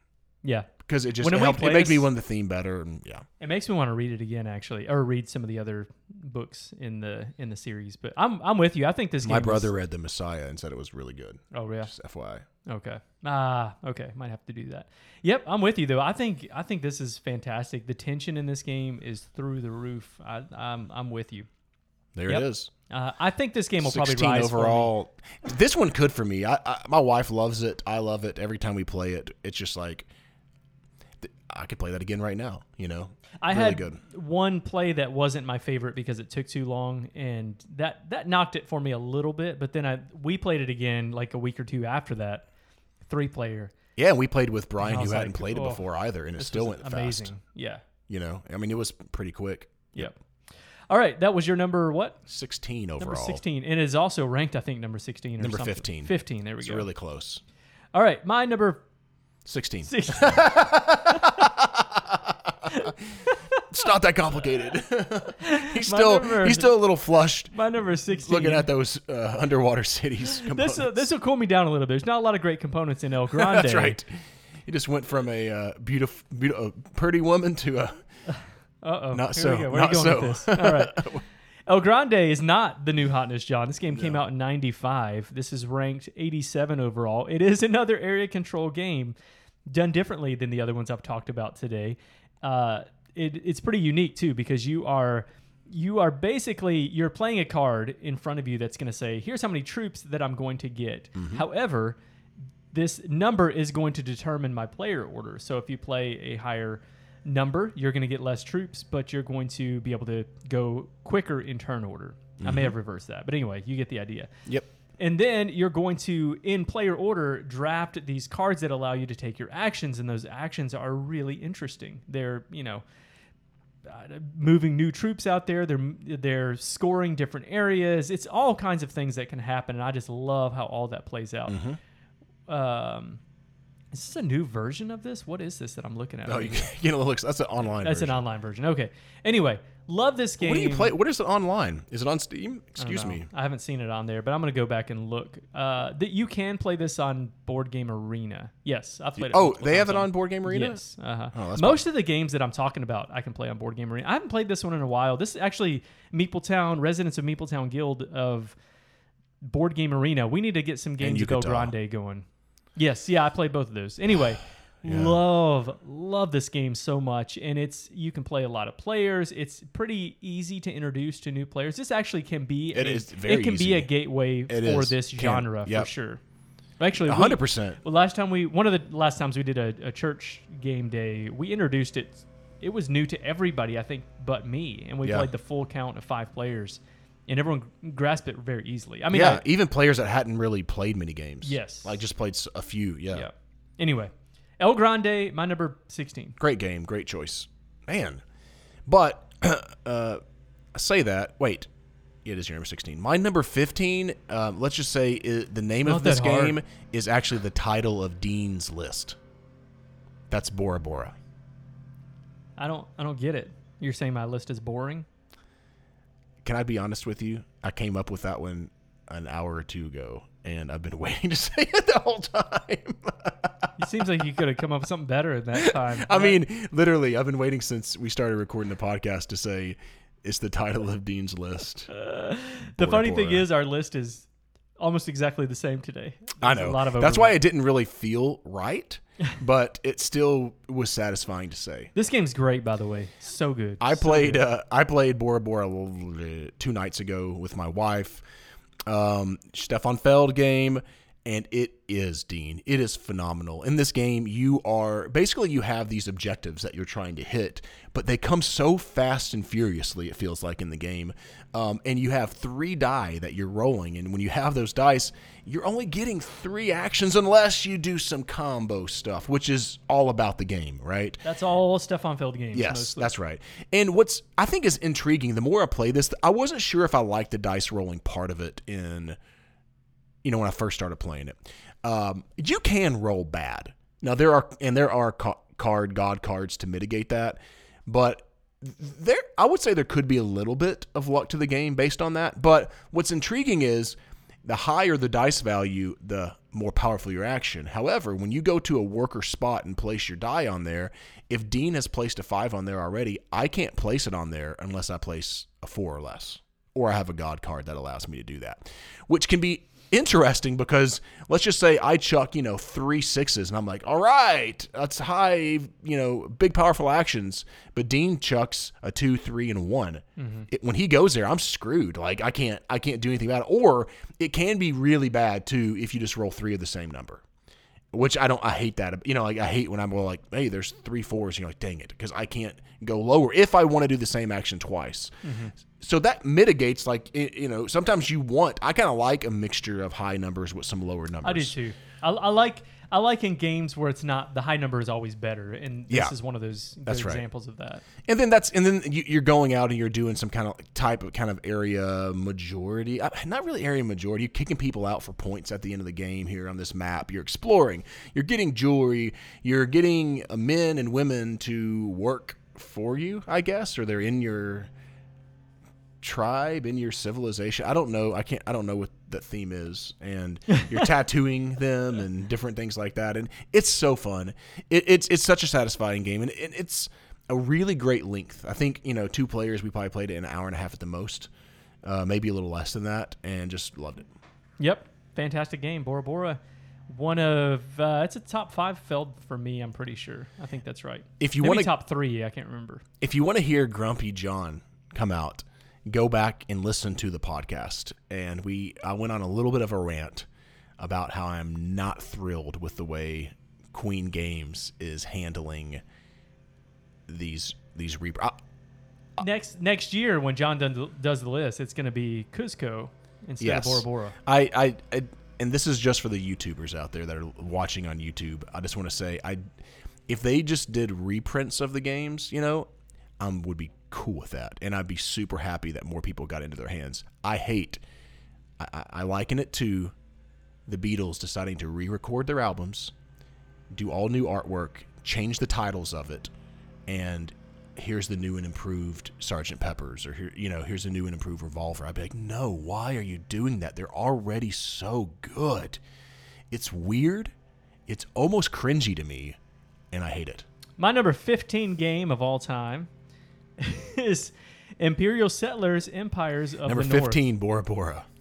Yeah.
because it just
When we
helped. It made me want the theme better, and yeah.
It makes me want to read it again, actually, or read some of the other books in the in the series. But I'm I'm with you. I think this game.
My
is-
brother read the Messiah and said it was really good.
oh yeah.
Just FYI.
Okay. Ah, okay. Might have to do that. Yep, I'm with you though. I think I think this is fantastic. The tension in this game is through the roof. I, I'm I'm with you.
There
Yep.
it is.
Uh, I think this game will probably
16
rise
overall. This one could for me. I, I my wife loves it. I love it. Every time we play it, it's just like I could play that again right now. You know,
I
really
had
good.
one play that wasn't my favorite because it took too long, and that that knocked it for me a little bit. But then I we played it again like a week or two after that, three player.
Yeah, and we played with Brian who
was
hadn't
like,
played it
oh,
before either, and it still went
amazing.
fast.
Yeah,
You know, I mean, it was pretty quick.
Yep. All right, that was your number what?
16 overall.
Number 16. And it is also ranked, I think, number 16 or
Number
something.
15.
15, there we
It's
go.
really close.
All right, my number
16.
16.
It's not that complicated. he's still
number-
he's still a little flushed
my number 16.
looking at those uh, underwater cities.
this
components.
will, this will cool me down a little bit. There's not a lot of great components in El Grande.
That's right. He just went from a uh, beautiful, beautiful, pretty woman to a
Uh-oh.
Not
Here
so.
We go. Where
Not
are you going
so.
with this? All right. El Grande is not the new hotness, John. This game came out in 95. This is ranked 87 overall. It is another area control game done differently than the other ones I've talked about today. Uh, it, it's pretty unique too because you are you are basically you're playing a card in front of you that's going to say here's how many troops that I'm going to get. However, this number is going to determine my player order. So if you play a higher number, you're going to get less troops, but you're going to be able to go quicker in turn order. I may have reversed that, but anyway, you get the idea.
yep.
And then you're going to, in player order, draft these cards that allow you to take your actions, and those actions are really interesting. They're, you know, uh, moving new troops out there. They're they're scoring different areas. It's all kinds of things that can happen, and I just love how all that plays out. Um, is this a new version of this? What is this that I'm looking at?
Oh,
right
you, you know, looks that's an online.
That's
version.
an online version. Okay. Anyway, love this game.
What do you play? What is it online? Is it on Steam? Excuse
know.
me.
I haven't seen it on there, but I'm going to go back and look. Uh, that you can play this on Board Game Arena. Yes, I've played it.
Oh, they have it on Board Game Arena.
Yes. Uh-huh.
Oh,
Most of the games that I'm talking about, I can play on Board Game Arena. I haven't played this one in a while. This is actually Meepletown, residents of Meepletown Guild of Board Game Arena. We need to get some games of El Grande going. Yes, yeah, I played both of those. Anyway, love love this game so much, and it's you can play a lot of players. It's pretty easy to introduce to new players. This actually can be
It
a-
is very
it can
easy.
be a gateway
It
for
is.
this genre
Yep.
for sure. Actually,
hundred percent.
well, last time we, one of the last times we did a, a church game day, we introduced it. It was new to everybody, I think, but me, and we
Yeah.
played the full count of five players, and everyone grasped it very easily. I mean,
Yeah, even players that hadn't really played many games.
Yes.
like just played a few. Yeah,
yeah. Anyway, El Grande, my number sixteen.
great game, great choice, man. But uh, I say that. Wait, yeah, it is your number sixteen. My number fifteen. Um, let's just say the name
Not
of this
that hard.
game is actually the title of Dean's List. That's Bora Bora.
I don't, I don't get it. You're saying my list is boring?
Can I be honest with you? I came up with that one an hour or two ago, and I've been waiting to say it the whole time.
It seems like you could have come up with something better at that time.
I mean, literally, I've been waiting since we started recording the podcast to say it's the title of Dean's List.
the
Bora
funny thing is, our list is almost exactly the same today.
I know.
A lot of
That's why it didn't really feel right, but it still was satisfying to say.
This game's great, by the way. So good.
I
So
played
good.
uh, I played Bora Bora two nights ago with my wife. Um, Stefan Feld game, and it is Dean. It is phenomenal. In this game, you are basically you have these objectives that you're trying to hit, but they come so fast and furiously. It feels like in the game, um, and you have three die that you're rolling, and when you have those dice, you're only getting three actions unless you do some combo stuff, which is all about the game, right?
That's all Stefan Feld games.
Yes,
mostly.
that's right. And what's I think is intriguing, the more I play this, I wasn't sure if I liked the dice rolling part of it in you know when I first started playing it. Um, you can roll bad. Now there are and there are ca- card god cards to mitigate that, but there I would say there could be a little bit of luck to the game based on that. But what's intriguing is the higher the dice value, the more powerful your action. However, when you go to a worker spot and place your die on there, if Dean has placed a five on there already, I can't place it on there unless I place a four or less. Or I have a god card that allows me to do that. Which can be interesting because let's just say I chuck, you know, three sixes and I'm like, all right, that's high, you know, big powerful actions. But Dean chucks a two, three, and one. Mm-hmm. It, when he goes there, I'm screwed. Like I can't, I can't do anything about it. Or it can be really bad too if you just roll three of the same number. Which I don't, I hate that. You know, like I hate when I'm like, hey, there's three fours. And you're like, dang it, because I can't go lower if I want to do the same action twice. Mm-hmm. So that mitigates, like, it, you know, sometimes you want, I kind of like a mixture of high numbers with some lower numbers.
I do too. I, I like I like in games where it's not the high number is always better, and this
Yeah.
is one of those
right.
examples of that.
And then that's and then you, you're going out and you're doing some kind of type of kind of area majority, uh, not really area majority. You're kicking people out for points at the end of the game here on this map. You're exploring. You're getting jewelry. You're getting men and women to work for you, I guess, or they're in your tribe, in your civilization. I don't know. I can't. I don't know what the theme is, and you're tattooing them and different things like that. And it's so fun. It, it's it's such a satisfying game, and it, it's a really great length. I think you know two players. We probably played it in an hour and a half at the most, uh, maybe a little less than that, and just loved it.
Yep, fantastic game, Bora Bora. One of uh, it's a top five Feld for me. I'm pretty sure. I think that's right.
If you want
top three. I can't remember.
if you want to hear Grumpy John come out, go back and listen to the podcast. And we, I went on a little bit of a rant about how I'm not thrilled with the way Queen Games is handling these these re. I,
next next year when John done, does the list, it's going to be Cuzco instead
Yes.
of Bora Bora.
I, I, I, and this is just for the YouTubers out there that are watching on YouTube. I just want to say, I, if they just did reprints of the games, you know, um, would be cool with that, and I'd be super happy that more people got into their hands. I hate, I, I, liken it to the Beatles deciding to re-record their albums, do all new artwork, change the titles of it, and here's the new and improved Sergeant Pepper's, or here, you know, here's a new and improved Revolver. I'd be like, no, why are you doing that? They're already so good. It's weird. It's almost cringy to me, and I hate it.
My number 15 game of all time is Imperial Settlers Empires of
Number
the North.
15, Bora Bora.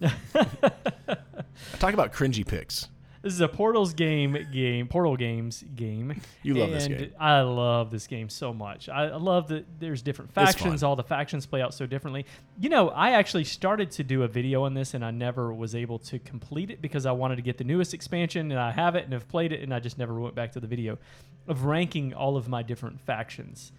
Talk about cringy picks.
This is a Portals game game, Portal Games game.
You love this game.
I love this game so much. I I love that there's different factions. All the factions play out so differently. You know, I actually started to do a video on this, and I never was able to complete it because I wanted to get the newest expansion, and I have it and have played it, and I just never went back to the video of ranking all of my different factions.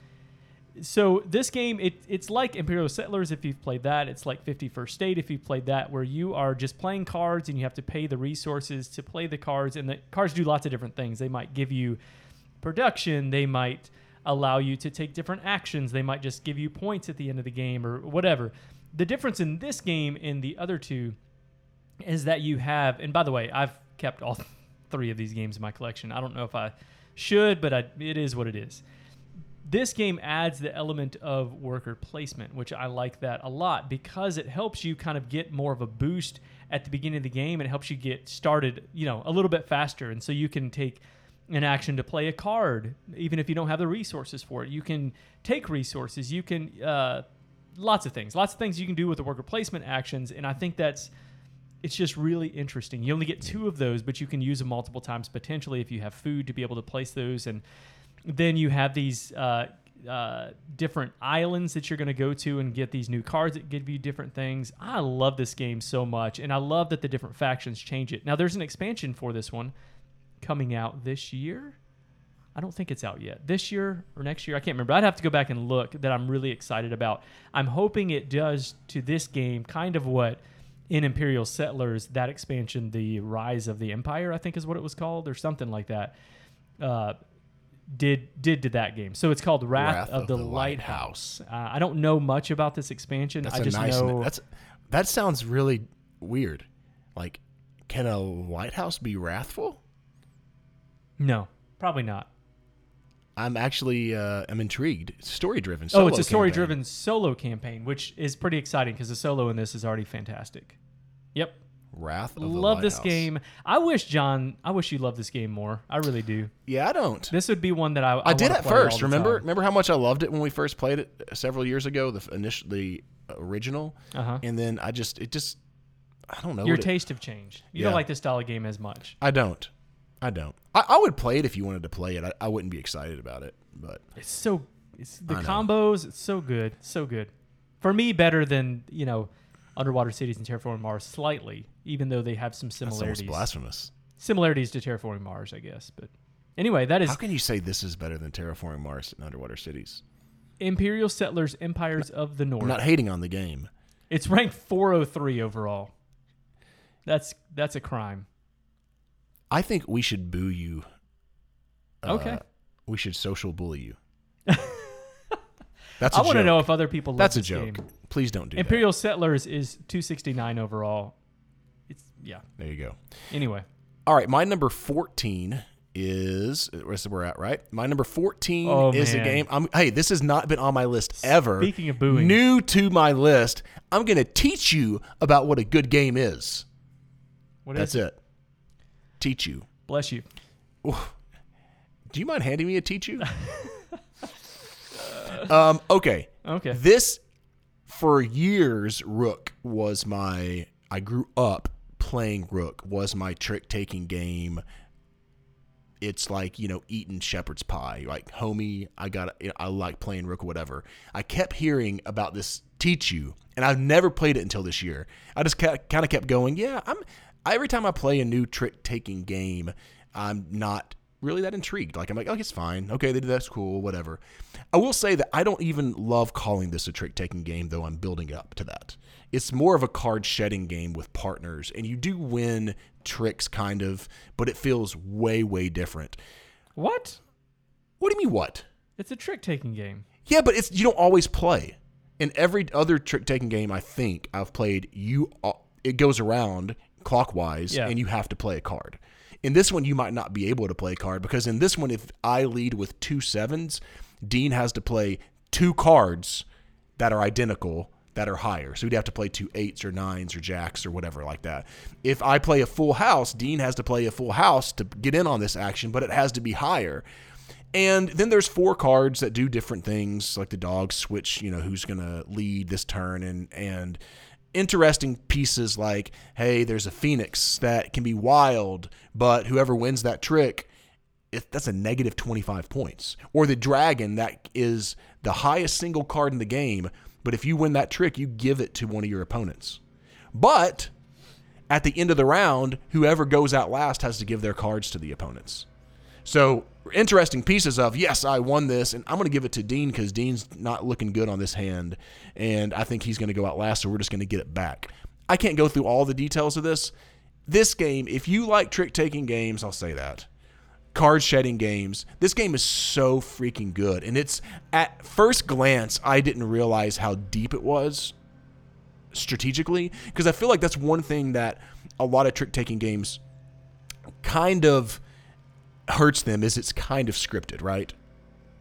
So this game, it, it's like Imperial Settlers if you've played that. It's like 51st State if you've played that, where you are just playing cards and you have to pay the resources to play the cards. And the cards do lots of different things. They might give you production. They might allow you to take different actions. They might just give you points at the end of the game or whatever. The difference in this game and the other two is that you have, and by the way, I've kept all three of these games in my collection. I don't know if I should, but I, it is what it is this game adds the element of worker placement, which I like that a lot because it helps you kind of get more of a boost at the beginning of the game. It helps you get started, you know, a little bit faster, and so you can take an action to play a card, even if you don't have the resources for it. You can take resources. You can uh, lots of things, lots of things you can do with the worker placement actions, and I think that's it's just really interesting. You only get two of those, but you can use them multiple times potentially if you have food to be able to place those. And then you have these uh, uh, different islands that you're going to go to and get these new cards that give you different things. I love this game so much, and I love that the different factions change it. Now, there's an expansion for this one coming out this year. I don't think it's out yet. This year or next year, I can't remember. I'd have to go back and look that I'm really excited about. I'm hoping it does to this game kind of what in Imperial Settlers, that expansion, the Rise of the Empire, I think is what it was called, or something like that, uh, did did to that game. So it's called Wrath, of, the, Lighthouse. Uh, I don't know much about this expansion.
That's
I just
nice.
know
That's that sounds really weird. Like, can a lighthouse be wrathful?
no, probably not.
I'm actually uh, I'm intrigued. Story driven.
oh, it's a story-driven solo campaign, which is pretty exciting because the solo in this is already fantastic. Yep,
Wrath of the
love this game. I wish John, I wish you loved this game more. I really do.
Yeah, I don't.
This would be one that I I,
I, did at first. Remember?
time.
Remember how much I loved it when we first played it several years ago. The initial, the original,
Uh-huh.
and then I just it just I don't know.
Your
what it-
taste have changed. You
Yeah.
don't like this style of game as much.
I don't. I don't. I, I would play it if you wanted to play it. I, I wouldn't be excited about it, but
It's so it's the combos. It's so good, so good. For me, better than you know, Underwater Cities and Terraforming Mars slightly, even though they have some
that's
similarities.
blasphemous.
Similarities to Terraforming Mars, I guess. But anyway, that is
How can you say this is better than Terraforming Mars and Underwater Cities?
Imperial Settlers Empires of the North.
I'm not hating on the game.
It's ranked 403 overall. That's that's a crime.
I think we should boo you. Uh,
Okay.
We should social bully you. That's
I
a
want to know if other people
That's a joke.
game.
Please don't do
Imperial Settlers is 269 overall. It's yeah.
There you go.
Anyway,
All right, my number 14 is where's we're at, right? My number 14
Oh,
is a game. I'm hey, this has not been on my list ever.
Speaking of booing.
new to my list. I'm going to teach you about what a good game is.
what is
That's it. Teach you.
Bless you.
Do you mind handing me a teach you? um, okay.
Okay.
This for years Rook was my I grew up playing Rook was my trick taking game. It's like, you know, eating shepherd's pie. Like, homie, I got I like playing Rook or whatever. I kept hearing about this Tichu and I've never played it until this year. I just kind of kept going, yeah, I'm every time I play a new trick taking game, I'm not really that intrigued. Like I'm like, oh, it's fine. Okay, they did that's cool, whatever. I will say that I don't even love calling this a trick taking game, though I'm building it up to that. It's more of a card shedding game with partners, and you do win tricks kind of, but it feels way, way different.
What?
What do you mean what?
It's a trick taking game.
Yeah, but it's you don't always play. In every other trick taking game I think I've played, you uh, it goes around clockwise
Yeah.
and you have to play a card. In this one you might not be able to play card because in this one if I lead with two sevens, Dean has to play two cards that are identical that are higher. So he'd have to play two eights or nines or jacks or whatever like that. If I play a full house, Dean has to play a full house to get in on this action, but it has to be higher. And then there's four cards that do different things, like the dogs switch, you know, who's going to lead this turn and and interesting pieces like, hey, there's a phoenix that can be wild, but whoever wins that trick, it, that's a negative 25 points. Or the dragon that is the highest single card in the game, but if you win that trick, you give it to one of your opponents. But at the end of the round, whoever goes out last has to give their cards to the opponents. So interesting pieces of yes, I won this, and I'm going to give it to Dean because Dean's not looking good on this hand, and I think he's going to go out last, so we're just going to get it back. I can't go through all the details of this. This game, if you like trick taking games, I'll say that. Card shedding games. This game is so freaking good, and it's at first glance I didn't realize how deep it was strategically because I feel like that's one thing that a lot of trick taking games kind of hurts them is it's kind of scripted, right?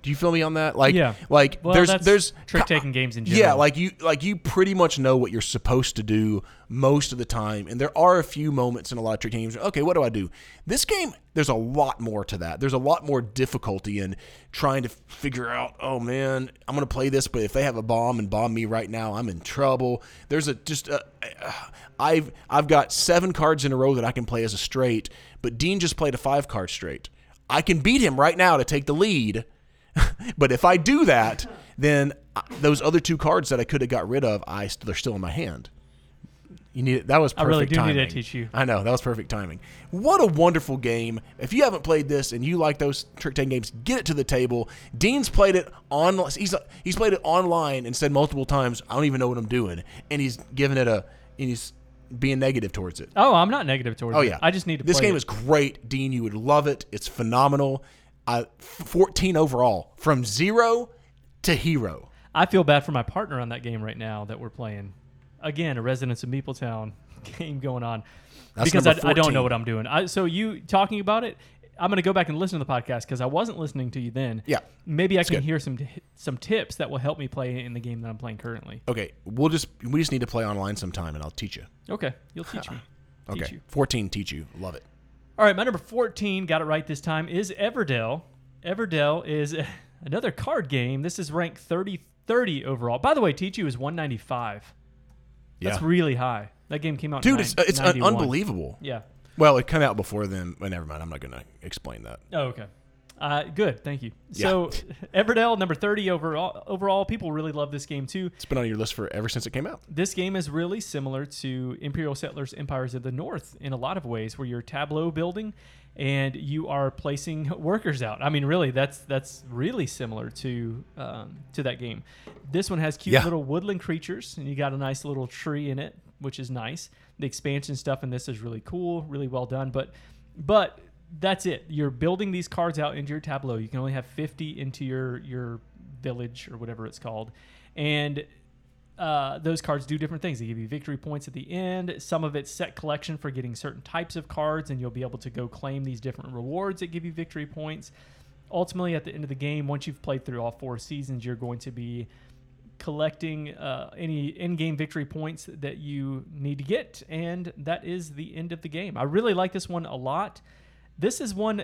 Do you feel me on that? Like,
Yeah.
like
Well,
there's there's
trick taking games in general.
yeah, like you like you pretty much know what you're supposed to do most of the time, and there are a few moments in a lot of trick games. Okay, what do I do? This game, there's a lot more to that. There's a lot more difficulty in trying to figure out. Oh man, I'm gonna play this, but if they have a bomb and bomb me right now, I'm in trouble. There's a just a, I've I've got seven cards in a row that I can play as a straight, but Dean just played a five card straight. I can beat him right now to take the lead. but if I do that, then those other two cards that I could have got rid of, I they're still in my hand. You need it. That was
I
perfect
really do
timing.
need to teach you.
I know that was perfect timing. What a wonderful game! If you haven't played this and you like those trick taking games, get it to the table. Dean's played it on. He's he's played it online and said multiple times, "I don't even know what I'm doing," and he's given it a. And he's being negative towards it.
Oh, I'm not negative towards
Oh
it.
yeah,
I just need to
This game
it.
is great, Dean. You would love it. It's phenomenal. Uh, 14 overall, from zero to hero.
I feel bad for my partner on that game right now that we're playing. Again, a Residents of Meepletown game going on.
That's
because I, I don't know what I'm doing. I, so you talking about it, I'm going to go back and listen to the podcast because I wasn't listening to you then.
Yeah.
Maybe I can
good.
hear some t- some tips that will help me play in the game that I'm playing currently.
Okay, we'll just we just need to play online sometime, and I'll teach you.
Okay, you'll teach me. Teach
Okay,
you.
14 teach you. Love it.
All right, my number 14, got it right this time, is Everdell. Everdell is another card game. This is ranked 30 30 overall. By the way, Tichu is 195.
Yeah.
That's really high. That game came out
dude,
in
it's
nine-
it's un-
91.
unbelievable.
Yeah.
Well, it came out before then. But never mind. I'm not gonna explain that.
Oh, okay. Uh, good, thank you. So, Everdell, number 30 overall. Overall, people really love this game too.
It's been on your list for ever since it came out.
This game is really similar to Imperial Settlers Empires of the North in a lot of ways, where you're tableau building and you are placing workers out. I mean, really, that's that's really similar to um, to that game. This one has cute
Yeah.
little woodland creatures, and you got a nice little tree in it, which is nice. The expansion stuff in this is really cool, really well done. But but that's it. You're building these cards out into your tableau. You can only have 50 into your your village or whatever it's called, and uh, those cards do different things. They give you victory points at the end. Some of it's set collection for getting certain types of cards, and you'll be able to go claim these different rewards that give you victory points. Ultimately, at the end of the game, once you've played through all four seasons, you're going to be collecting uh, any in-game victory points that you need to get, and that is the end of the game. I really like this one a lot. This is one,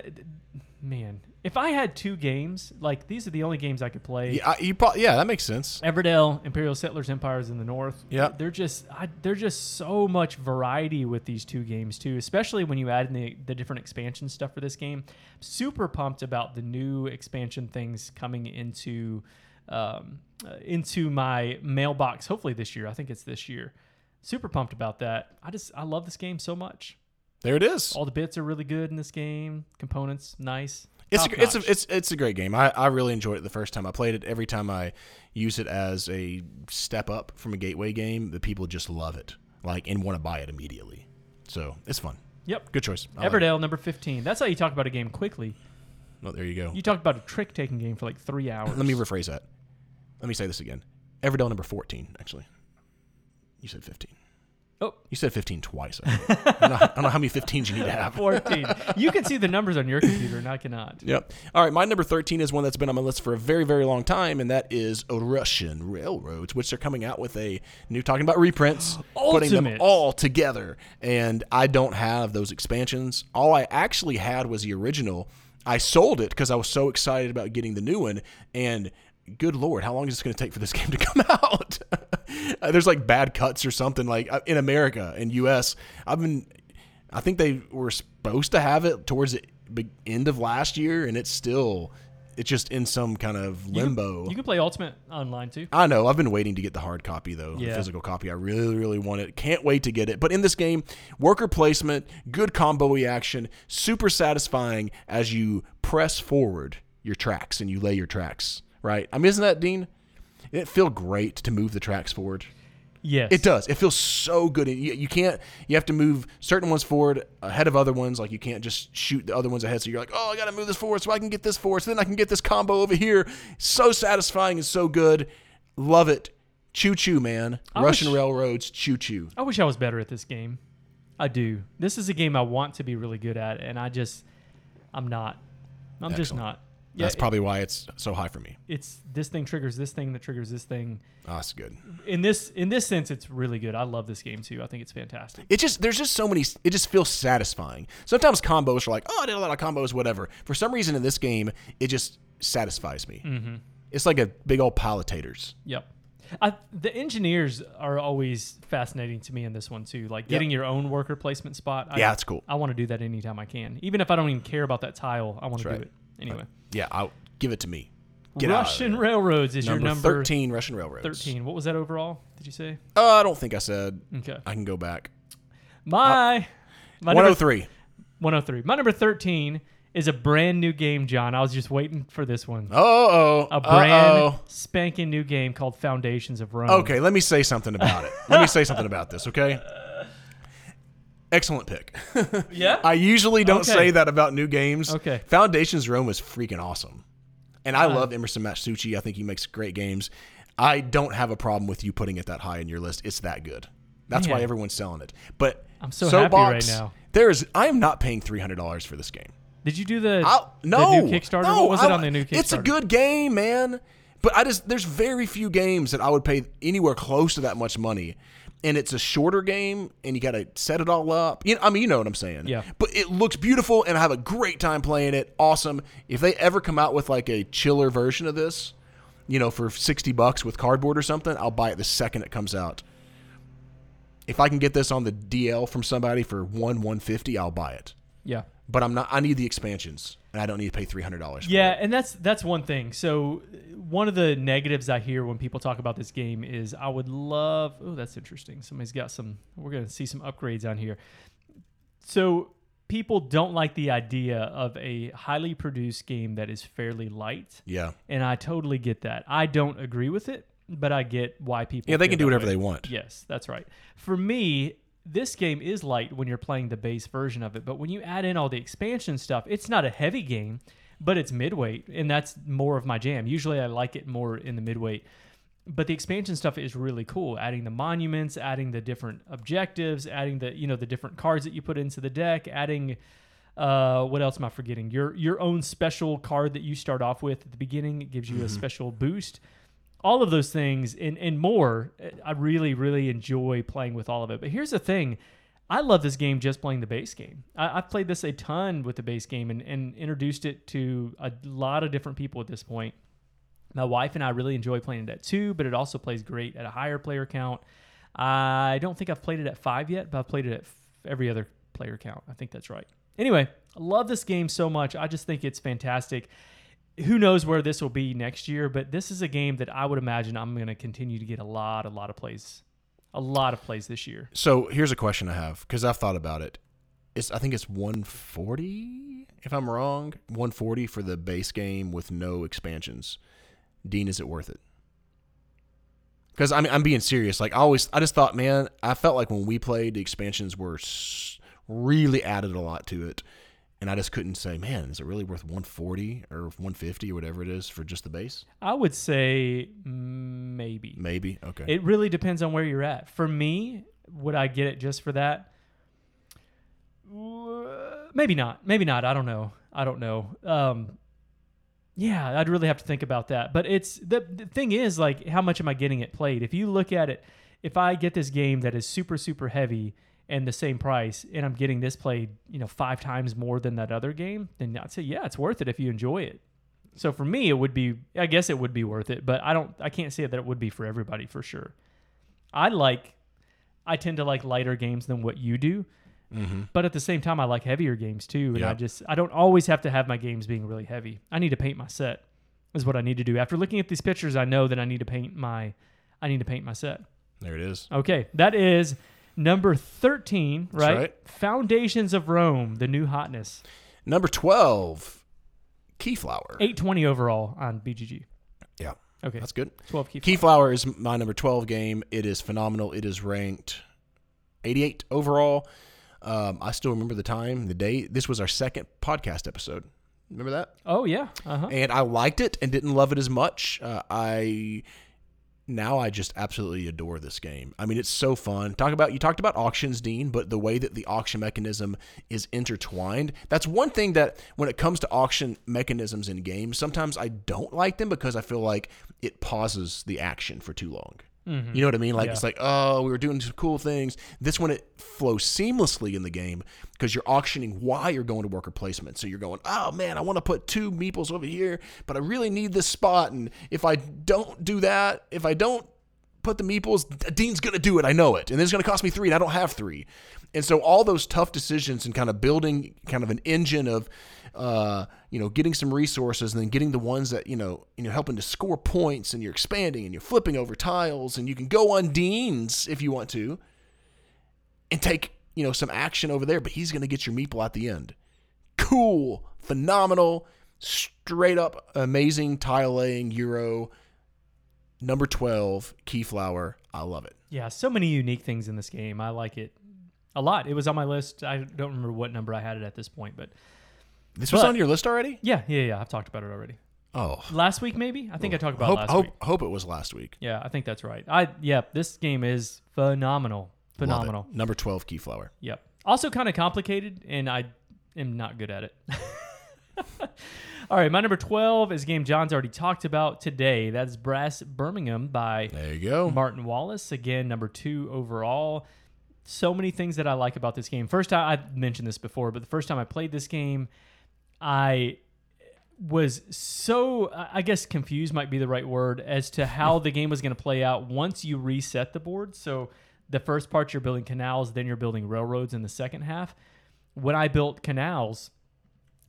man. If I had two games, like these are the only games I could play.
Yeah, I, you pro- yeah, that makes sense.
Everdell, Imperial Settlers, Empires in the North.
Yeah.
they're just I, they're just so much variety with these two games too. Especially when you add in the the different expansion stuff for this game. Super pumped about the new expansion things coming into um, uh, into my mailbox. Hopefully this year. I think it's this year. Super pumped about that. I just I love this game so much.
There it is.
All the bits are really good in this game. Components nice.
It's a, it's a it's it's a great game. I, I really enjoyed it the first time I played it. Every time I use it as a step up from a gateway game, the people just love it, like and want to buy it immediately. So it's fun.
Yep.
Good choice. I like.
Everdell number fifteen. That's how you talk about a game quickly.
Oh, there you go.
You talked about a trick taking game for like three hours.
Let me rephrase that. Let me say this again. Everdell number fourteen. Actually, you said fifteen.
Oh.
You said 15 twice. I. I, don't know, I don't know how many 15s you need to have.
14. You can see the numbers on your computer, and I cannot.
Yep. All right. My number 13 is one that's been on my list for a very, very long time, and that is Russian Railroads, which they're coming out with a new, talking about reprints, putting them all together. And I don't have those expansions. All I actually had was the original. I sold it because I was so excited about getting the new one. And good Lord, how long is this going to take for this game to come out? Uh, There's like bad cuts or something like uh, in America and US. I've been, I think they were supposed to have it towards the end of last year, and it's still, it's just in some kind of
You can-
limbo.
You can play Ultimate online too.
I know. I've been waiting to get the hard copy though, the
Yeah.
physical copy. I really, really want it. Can't wait to get it. But in this game, worker placement, good combo reaction, super satisfying as you press forward your tracks and you lay your tracks. Right? I mean, isn't that Dean? It feel great to move the tracks forward.
Yes.
It does. It feels so good. You, you can't. You have to move certain ones forward ahead of other ones. Like you can't just shoot the other ones ahead. So you're like, oh, I got to move this forward so I can get this forward. So then I can get this combo over here. So satisfying and so good. Love it. Choo choo, man.
I
Russian
wish-
railroads. Choo choo.
I wish I was better at this game. I do. This is a game I want to be really good at, and I just, I'm not. I'm just not. Yeah,
That's probably why it's so high for me.
it's this thing triggers this thing that triggers this thing.
Oh, that's good.
In this in this sense, it's really good. I love this game too. I think it's fantastic.
It just there's just so many. It just feels satisfying. Sometimes combos are like, oh, I did a lot of combos, whatever. For some reason in this game, it just satisfies me.
Mm-hmm.
It's like a big old pile of taters.
Yep. I, the engineers are always fascinating to me in this one too. Like getting your own worker placement spot. I,
Yeah, that's cool.
I want to do that anytime I can, even if I don't even care about that tile. I want to do
right.
it anyway.
Yeah, I'll give it to me. Get
Russian. Railroads is
number,
your number
13 Russian railroads.
13. What was that overall? Did you say?
Uh, I don't think I said.
Okay.
I can go back.
My my
103.
103. My number 13 is a brand new game, John. I was just waiting for this one.
Oh, oh,
A brand
uh-oh.
spanking new game called Foundations of Rome.
Okay, let me say something about it. let me say something about this, okay? Excellent pick.
Yeah?
I usually don't
Okay.
say that about new games.
Okay.
Foundations Rome is freaking awesome. And I
Uh,
love Emerson Matsuuchi. I think he makes great games. I don't have a problem with you putting it that high in your list. It's that good. That's why everyone's selling it. But
I'm so happy right now.
There is I am not paying $300 for this game.
Did you do the,
I'll,
the
no,
new Kickstarter?
No,
what was it on the new Kickstarter?
It's a good game, man. But I just there's very few games that I would pay anywhere close to that much money, and it's a shorter game, and you got to set it all up. You know, I mean, you know what I'm saying.
Yeah.
But it looks beautiful, and I have a great time playing it. Awesome. If they ever come out with like a chiller version of this, you know, for sixty bucks with cardboard or something, I'll buy it the second it comes out. If I can get this on the DL from somebody for one one fifty, I'll buy it
Yeah.
But I'm not. I need the expansions, and I don't need to pay three hundred dollars.
Yeah, and that's that's one thing. So one of the negatives I hear when people talk about this game is I would love. Oh, that's interesting. Somebody's got some. We're gonna see some upgrades on here. So people don't like the idea of a highly produced game that is fairly light,
yeah,
and I totally get that. I don't agree with it, but I get why people.
yeah. They can do whatever
way.
they want.
Yes, that's right. For me, this game is light when you're playing the base version of it, but when you add in all the expansion stuff, it's not a heavy game, but it's midweight, and that's more of my jam. Usually I like it more in the midweight. But the expansion stuff is really cool. Adding the monuments, adding the different objectives, adding the you know the different cards that you put into the deck, adding uh, what else am I forgetting? Your your own special card that you start off with at the beginning. It gives you a special boost. All of those things and, and more. uh, I really, really enjoy playing with all of it. But here's the thing. I love this game just playing the base game. I, I've played this a ton with the base game and, and introduced it to a lot of different people at this point. My wife and I really enjoy playing it at two, but it also plays great at a higher player count. I don't think I've played it at five yet, but I've played it at f- every other player count. I think that's right. Anyway, I love this game so much. I just think it's fantastic. Who knows where this will be next year, but this is a game that I would imagine I'm going to continue to get a lot, a lot of plays, a lot of plays this year.
So here's a question I have because I've thought about it. It's I think it's 140 if I'm wrong. 140 for the base game with no expansions. Dean, is it worth it? Because I mean, I'm being serious. Like I always, I just thought, man, I felt like when we played, the expansions were really added a lot to it, and I just couldn't say, man, is it really worth 140 or 150 or whatever it is for just the base?
I would say maybe.
Maybe. Okay.
It really depends on where you're at. For me, would I get it just for that? Maybe not. Maybe not. I don't know. I don't know. Um, yeah, I'd really have to think about that. But it's the, the thing is like how much am I getting it played? If you look at it, if I get this game that is super super heavy and the same price, and I'm getting this played, you know, five times more than that other game, then I'd say yeah, it's worth it if you enjoy it. So for me, it would be. I guess it would be worth it, but I don't. I can't say that it would be for everybody for sure. I like. I tend to like lighter games than what you do,
mm-hmm.
but at the same time, I like heavier games too. And I just I don't always have to have my games being really heavy. I need to paint my set. Is what I need to do. After looking at these pictures, I know that I need to paint my. I need to paint my set.
There it is.
Okay, that is number thirteen, right?
right.
Foundations of Rome, the new hotness.
Number 12, Keyflower.
Eight twenty overall on BGG.
Yeah.
Okay,
That's good.
twelve key.
Keyflower is my number 12 game. It is phenomenal. It is ranked 88 overall. Um, I still remember the time, the day. This was our second podcast episode. Remember that?
Oh yeah. Uh huh.
And I liked it and didn't love it as much. Uh, I now I just absolutely adore this game. I mean, it's so fun. Talk about you talked about auctions, Dean, but the way that the auction mechanism is intertwined. That's one thing that when it comes to auction mechanisms in games, sometimes I don't like them because I feel like it pauses the action for too long.
Mhm.
You know what I mean? Like
Yeah.
it's like, oh, we were doing some cool things. This one it flows seamlessly in the game because you're auctioning why you're going to worker placement. So you're going, oh man, I want to put two meeples over here, but I really need this spot. And if I don't do that, if I don't put the meeples, Dean's gonna do it. I know it, and it's gonna cost me three, and I don't have three. And so all those tough decisions and kind of building kind of an engine of, uh, you know, getting some resources and then getting the ones that you know, you know, helping to score points, and you're expanding and you're flipping over tiles, and you can go on Dean's if you want to, and take you know some action over there, but he's gonna get your meeple at the end. Cool, phenomenal, straight up amazing tile laying Euro. Number 12, Keyflower. I love it.
Yeah, so many unique things in this game. I like it a lot. It was on my list. I don't remember what number I had it at this point, but
This was
But-
on your list already?
yeah, yeah, yeah. I've talked about it already.
Oh.
Last week, maybe. I think I talked about
hope,
last
hope,
week.
hope it was last week.
Yeah, I think that's right. I yeah, this game is phenomenal, phenomenal.
Number 12, Keyflower.
Yep. Also kind of complicated, and I am not good at it. All right, my number twelve is a game John's already talked about today. That's Brass Birmingham by
There you go.
Martin Wallace. Again, number two overall. So many things that I like about this game. First, I, I mentioned this before, but the first time I played this game, I was so, I I guess confused might be the right word, as to how the game was going to play out once you reset the board. So the first part, you're building canals, then you're building railroads in the second half. When I built canals,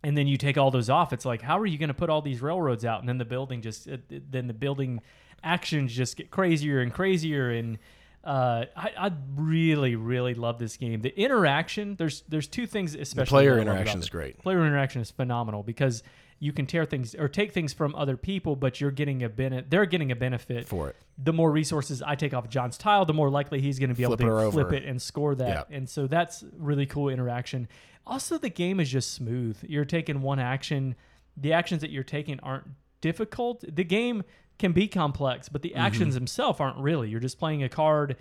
and then you take all those off it's like how are you going to put all these railroads out and then the building just it- then the building actions just get crazier and crazier and uh, I, I really really love this game the interaction there's there's two things
The
especially
player
love about
interaction is great.
player interaction is phenomenal because you can tear things or take things from other people, but you're getting a benefit. They're getting a benefit
For it.
the more resources I take off John's tile, the more likely he's going to be
Flip
able to flip
over.
it and score that. And so that's really cool interaction. Also, the game is just smooth. You're taking one action. The actions that you're taking aren't difficult. The game can be complex, but the
Mm-hmm.
actions themselves aren't really. You're just playing a card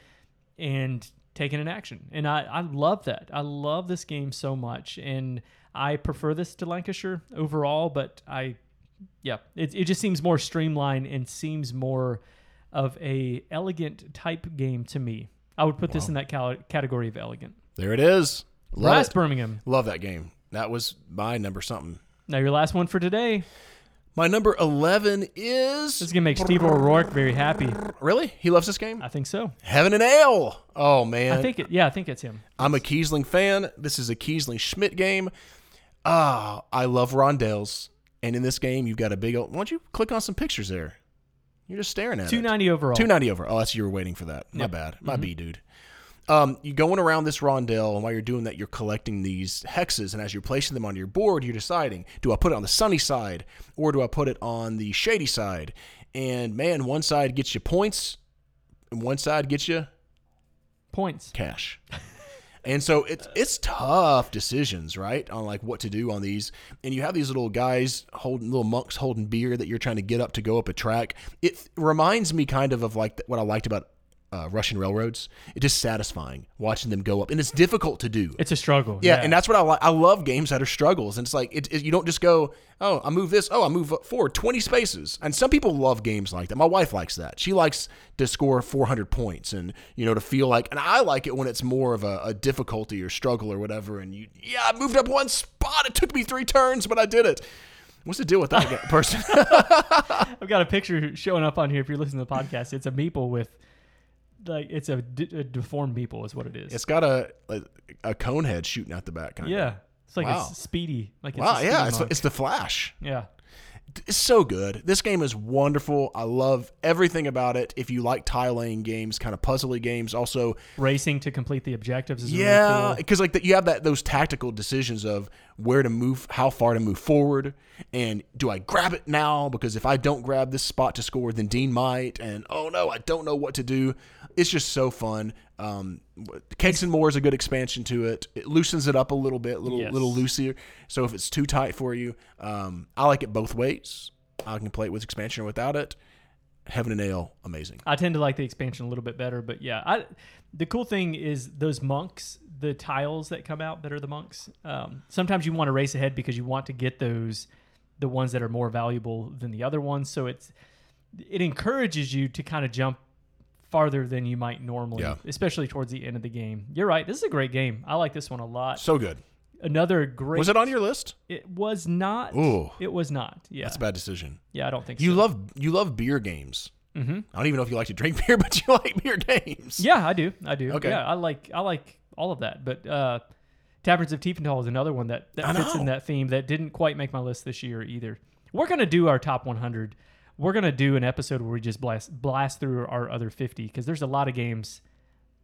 and taking an action. And I, I love that. I love this game so much. And I prefer this to Lancashire overall, but I yeah, it, it just seems more streamlined and seems more of a elegant type game to me. I would put this in that cal- category of elegant.
There it is. Love
Brass
it.
Birmingham.
Love that game. That was my number something.
Now your last one for today.
My number 11 is.
This
is.
gonna make Steve O'Rourke very happy.
Really? He loves this game?
I think so.
Heaven and Ale. Oh, man.
I think it. Yeah, I think it's him.
I'm a Kiesling fan. This is a Kiesling Schmiedt game. Ah, I love rondelles. And in this game, you've got a big old. Why don't you click on some pictures there? You're just staring at
Two
it.
ninety overall.
290 over. Oh, that's you were waiting for that. My
Yep.
bad. My B, dude. Um, you're going around this rondelle, and while you're doing that, you're collecting these hexes. And as you're placing them on your board, you're deciding: do I put it on the sunny side, or do I put it on the shady side? And man, one side gets you points, and one side gets you
Points.
cash. And so it's it's tough decisions, right? On like what to do on these. And you have these little guys holding little monks holding beer that you're trying to get up to go up a track. It reminds me kind of of like what I liked about uh, Russian railroads. It's just satisfying watching them go up, and it's difficult to do.
It's a struggle.
Yeah, and that's what I like. I love games that are struggles, and it's like it, it- you don't just go, oh, I move this, oh, I move forward twenty spaces. And some people love games like that. My wife likes that. She likes to score four hundred points, and you know to feel like. And I like it when it's more of a, a difficulty or struggle or whatever. And you, yeah, I moved up one spot. It took me three turns, but I did it. What's the deal with that person?
I've got a picture showing up on here. If you're listening to the podcast, it's a meeple with like it's a deformed meeple is what it is.
it's got a, a a cone head shooting out the back. Kind
yeah, it's like
Wow.
it's speedy. Like it's
Wow.
a
Yeah. It's, it's the Flash.
yeah.
it's so good. This game is wonderful. I love everything about it. If you like tile laying games, kind of puzzly games, also
Racing to complete the objectives is
yeah,
really cool.
because like that you have that those tactical decisions of where to move, how far to move forward, and do I grab it now? Because if I don't grab this spot to score, then Dean might, and oh no, I don't know what to do. It's just so fun. Um, Cakes and More is a good expansion to it. It loosens it up a little bit, little
Yes.
little looser. So if it's too tight for you, um, I like it both ways. I can play it with expansion or without it. Heaven and Ale, amazing.
I tend to like the expansion a little bit better, but yeah, I the cool thing is those monks, the tiles that come out that are the monks. Um, sometimes you want to race ahead because you want to get those the ones that are more valuable than the other ones. So it's it encourages you to kind of jump farther than you might normally,
Yeah.
especially towards the end of the game. You're right. This is a great game. I like this one a lot.
So good.
Another great.
Was it on your list?
It was not.
Ooh.
It was not. Yeah.
That's a bad decision.
yeah, I don't think
You
so.
love you love beer games.
hmm
I don't even know if you like to drink beer, but you like beer games.
Yeah, I do. I do.
Okay.
Yeah, I like I like all of that. But uh Taverns of Tiefenthal is another one that, that fits in that theme that didn't quite make my list this year either. We're gonna do our top 100. We're gonna do an episode where we just blast blast through our other 50 because there's a lot of games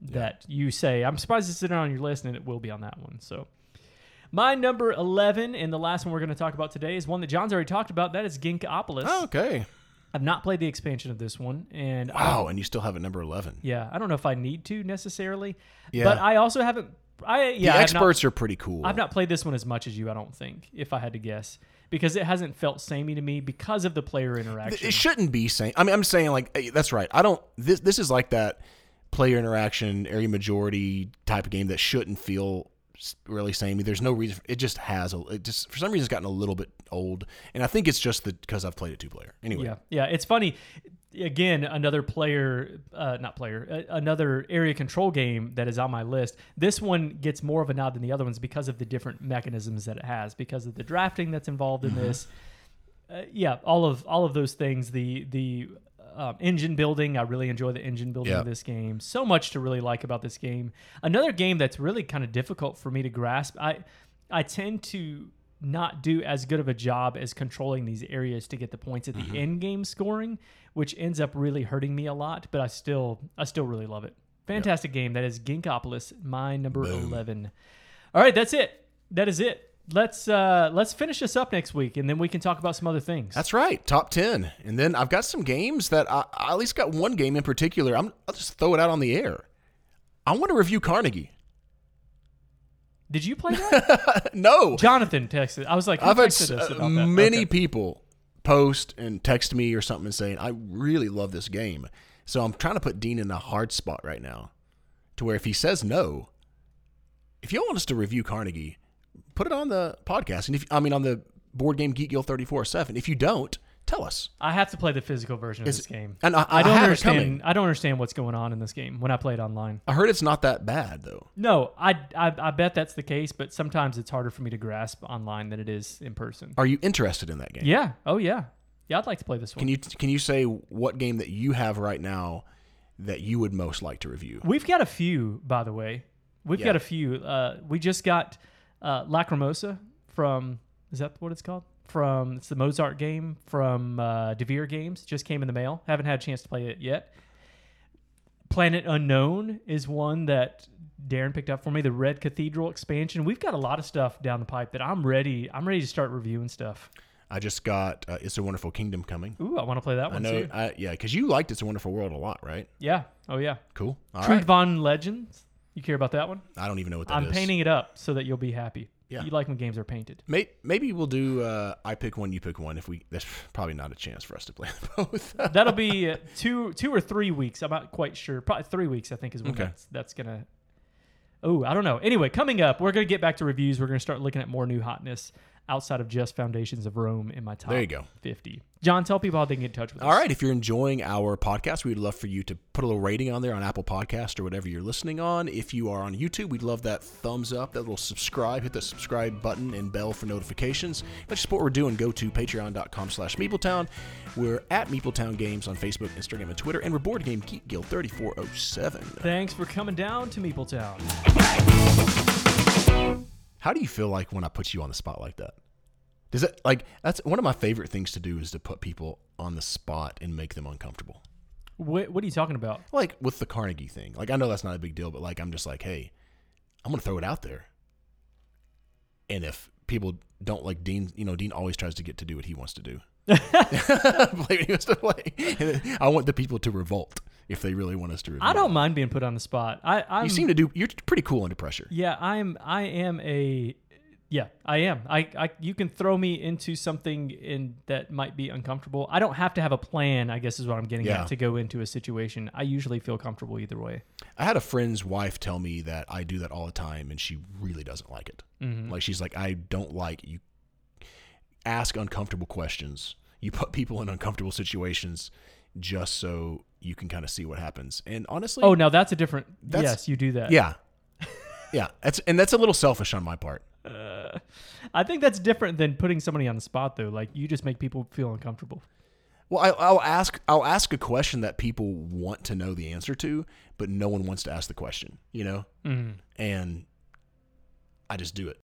that you say I'm surprised it's sitting on your list and it will be on that one. So. My number 11 and the last one we're going to talk about today is one that John's already talked about. That is Ginkgopolis.
Oh, okay.
I've not played the expansion of this one, and
Wow, and you still have it number eleven.
yeah, I don't know if I need to necessarily.
Yeah.
But I also haven't. I yeah.
the
I've not-
experts are pretty cool.
I've not played this one as much as you. I don't think, if I had to guess, because it hasn't felt samey to me because of the player interaction.
It shouldn't be saying. I mean, I'm saying like eh, that's right. I don't. This this is like that player interaction, area majority type of game that shouldn't feel really samey. There's no reason. It just has a. It just for some reason it's gotten a little bit old, and I think it's just that because I've played it two player. Anyway,
Yeah, yeah. It's funny. Again, another player, uh, not player, uh, another area control game that is on my list. This one gets more of a nod than the other ones because of the different mechanisms that it has, because of the drafting that's involved in this. Uh, yeah, all of all of those things. The the um, engine building. I really enjoy the engine building
Yeah.
of this game. So much to really like about this game. Another game that's really kind of difficult for me to grasp. I I tend to not do as good of a job as controlling these areas to get the points at the end game scoring, which ends up really hurting me a lot. But I still I still really love it. Fantastic game. That is Ginkgopolis, my number
Boom.
eleven. All right, that's it. That is it. Let's uh let's finish this up next week, and then we can talk about some other things.
That's right, top ten. And then I've got some games that I, I at least got one game in particular. I'm, I'll just throw it out on the air. I want to review Carnegie.
Did you play that?
no,
Jonathan texted. I was like,
I've had
texted
s-
us
uh,
about that?
many
Okay.
people post and text me or something saying, I really love this game. So I'm trying to put Dean in a hard spot right now to where if he says no, if you want us to review Carnegie, put it on the podcast. And if I mean, on the Board Game Geek Guild 34 7. If you don't, tell us.
I have to play the physical version of
Is-
this game.
And I,
I don't
have it
understand. I don't understand what's going on in this game when I play it online.
I heard it's not that bad, though.
No, I, I I bet that's the case, but sometimes it's harder for me to grasp online than it is in person.
Are you interested in that game?
Yeah. Oh yeah. Yeah, I'd like to play this one.
Can you can you say what game that you have right now that you would most like to review?
We've got a few, by the way. We've
Yeah.
got a few. Uh, we just got uh, Lacrimosa from. Is that what it's called? From it's the Mozart game from uh, Devir Games. Just came in the mail. Haven't had a chance to play it yet. Planet Unknown is one that Darren picked up for me. The Red Cathedral expansion. We've got a lot of stuff down the pipe that I'm ready. I'm ready to start reviewing stuff.
I just got uh, It's a Wonderful Kingdom coming.
Ooh, I want to play that
I
one
know,
too.
I, yeah, because you liked It's a Wonderful World a lot, right?
Yeah. Oh yeah.
Cool. All
Truth
right.
Von Legends. You care about that one?
I don't even know what that
I'm
is.
painting it up so that you'll be happy.
Yeah.
You like when games are painted.
May, maybe we'll do. Uh, I pick one, you pick one. If we, that's probably not a chance for us to play both.
That'll be uh, two, two or three weeks. I'm not quite sure. Probably three weeks. I think is when
Okay.
that's, that's gonna. Oh, I don't know. Anyway, coming up, we're gonna get back to reviews. We're gonna start looking at more new hotness outside of just Foundations of Rome in my top.
There you go.
50. John, tell people how they can get in touch with
All
us.
right. If you're enjoying our podcast, we'd love for you to put a little rating on there on Apple Podcast or whatever you're listening on. If you are on YouTube, we'd love that thumbs up, that little subscribe. Hit the subscribe button and bell for notifications. If you support what we're doing, go to patreon.com slash Meepletown. We're at Meepletown Games on Facebook, Instagram, and Twitter. And we're Board Game Geek Guild 3407.
Thanks for coming down to Meepletown.
How do you feel like when I put you on the spot like that? Does it like that's one of my favorite things to do is to put people on the spot and make them uncomfortable.
What, what are you talking about?
Like with the Carnegie thing. Like I know that's not a big deal, but like I'm just like, hey, I'm gonna throw it out there. And if people don't like Dean, you know, Dean always tries to get to do what he wants to do. play what he wants to play. I want the people to revolt if they really want us to. Review
I don't
it.
mind being put on the spot. I, I'm,
You seem to do. You're pretty cool under pressure.
Yeah, I'm. I am a. Yeah, I am. I, I. You can throw me into something in that might be uncomfortable. I don't have to have a plan. I guess is what I'm getting
Yeah.
at to go into a situation. I usually feel comfortable either way.
I had a friend's wife tell me that I do that all the time, and she really doesn't like it.
Mm-hmm.
Like she's like, I don't like you ask uncomfortable questions. You put people in uncomfortable situations just so you can kind of see what happens. And honestly,
Oh, now that's a different.
That's-
yes, you do that.
yeah, yeah, that's and that's a little selfish on my part.
Uh, I think that's different than putting somebody on the spot though. Like you just make people feel uncomfortable.
Well, I, I'll ask I'll ask a question that people want to know the answer to, but no one wants to ask the question. You know,
Mm.
and I just do it.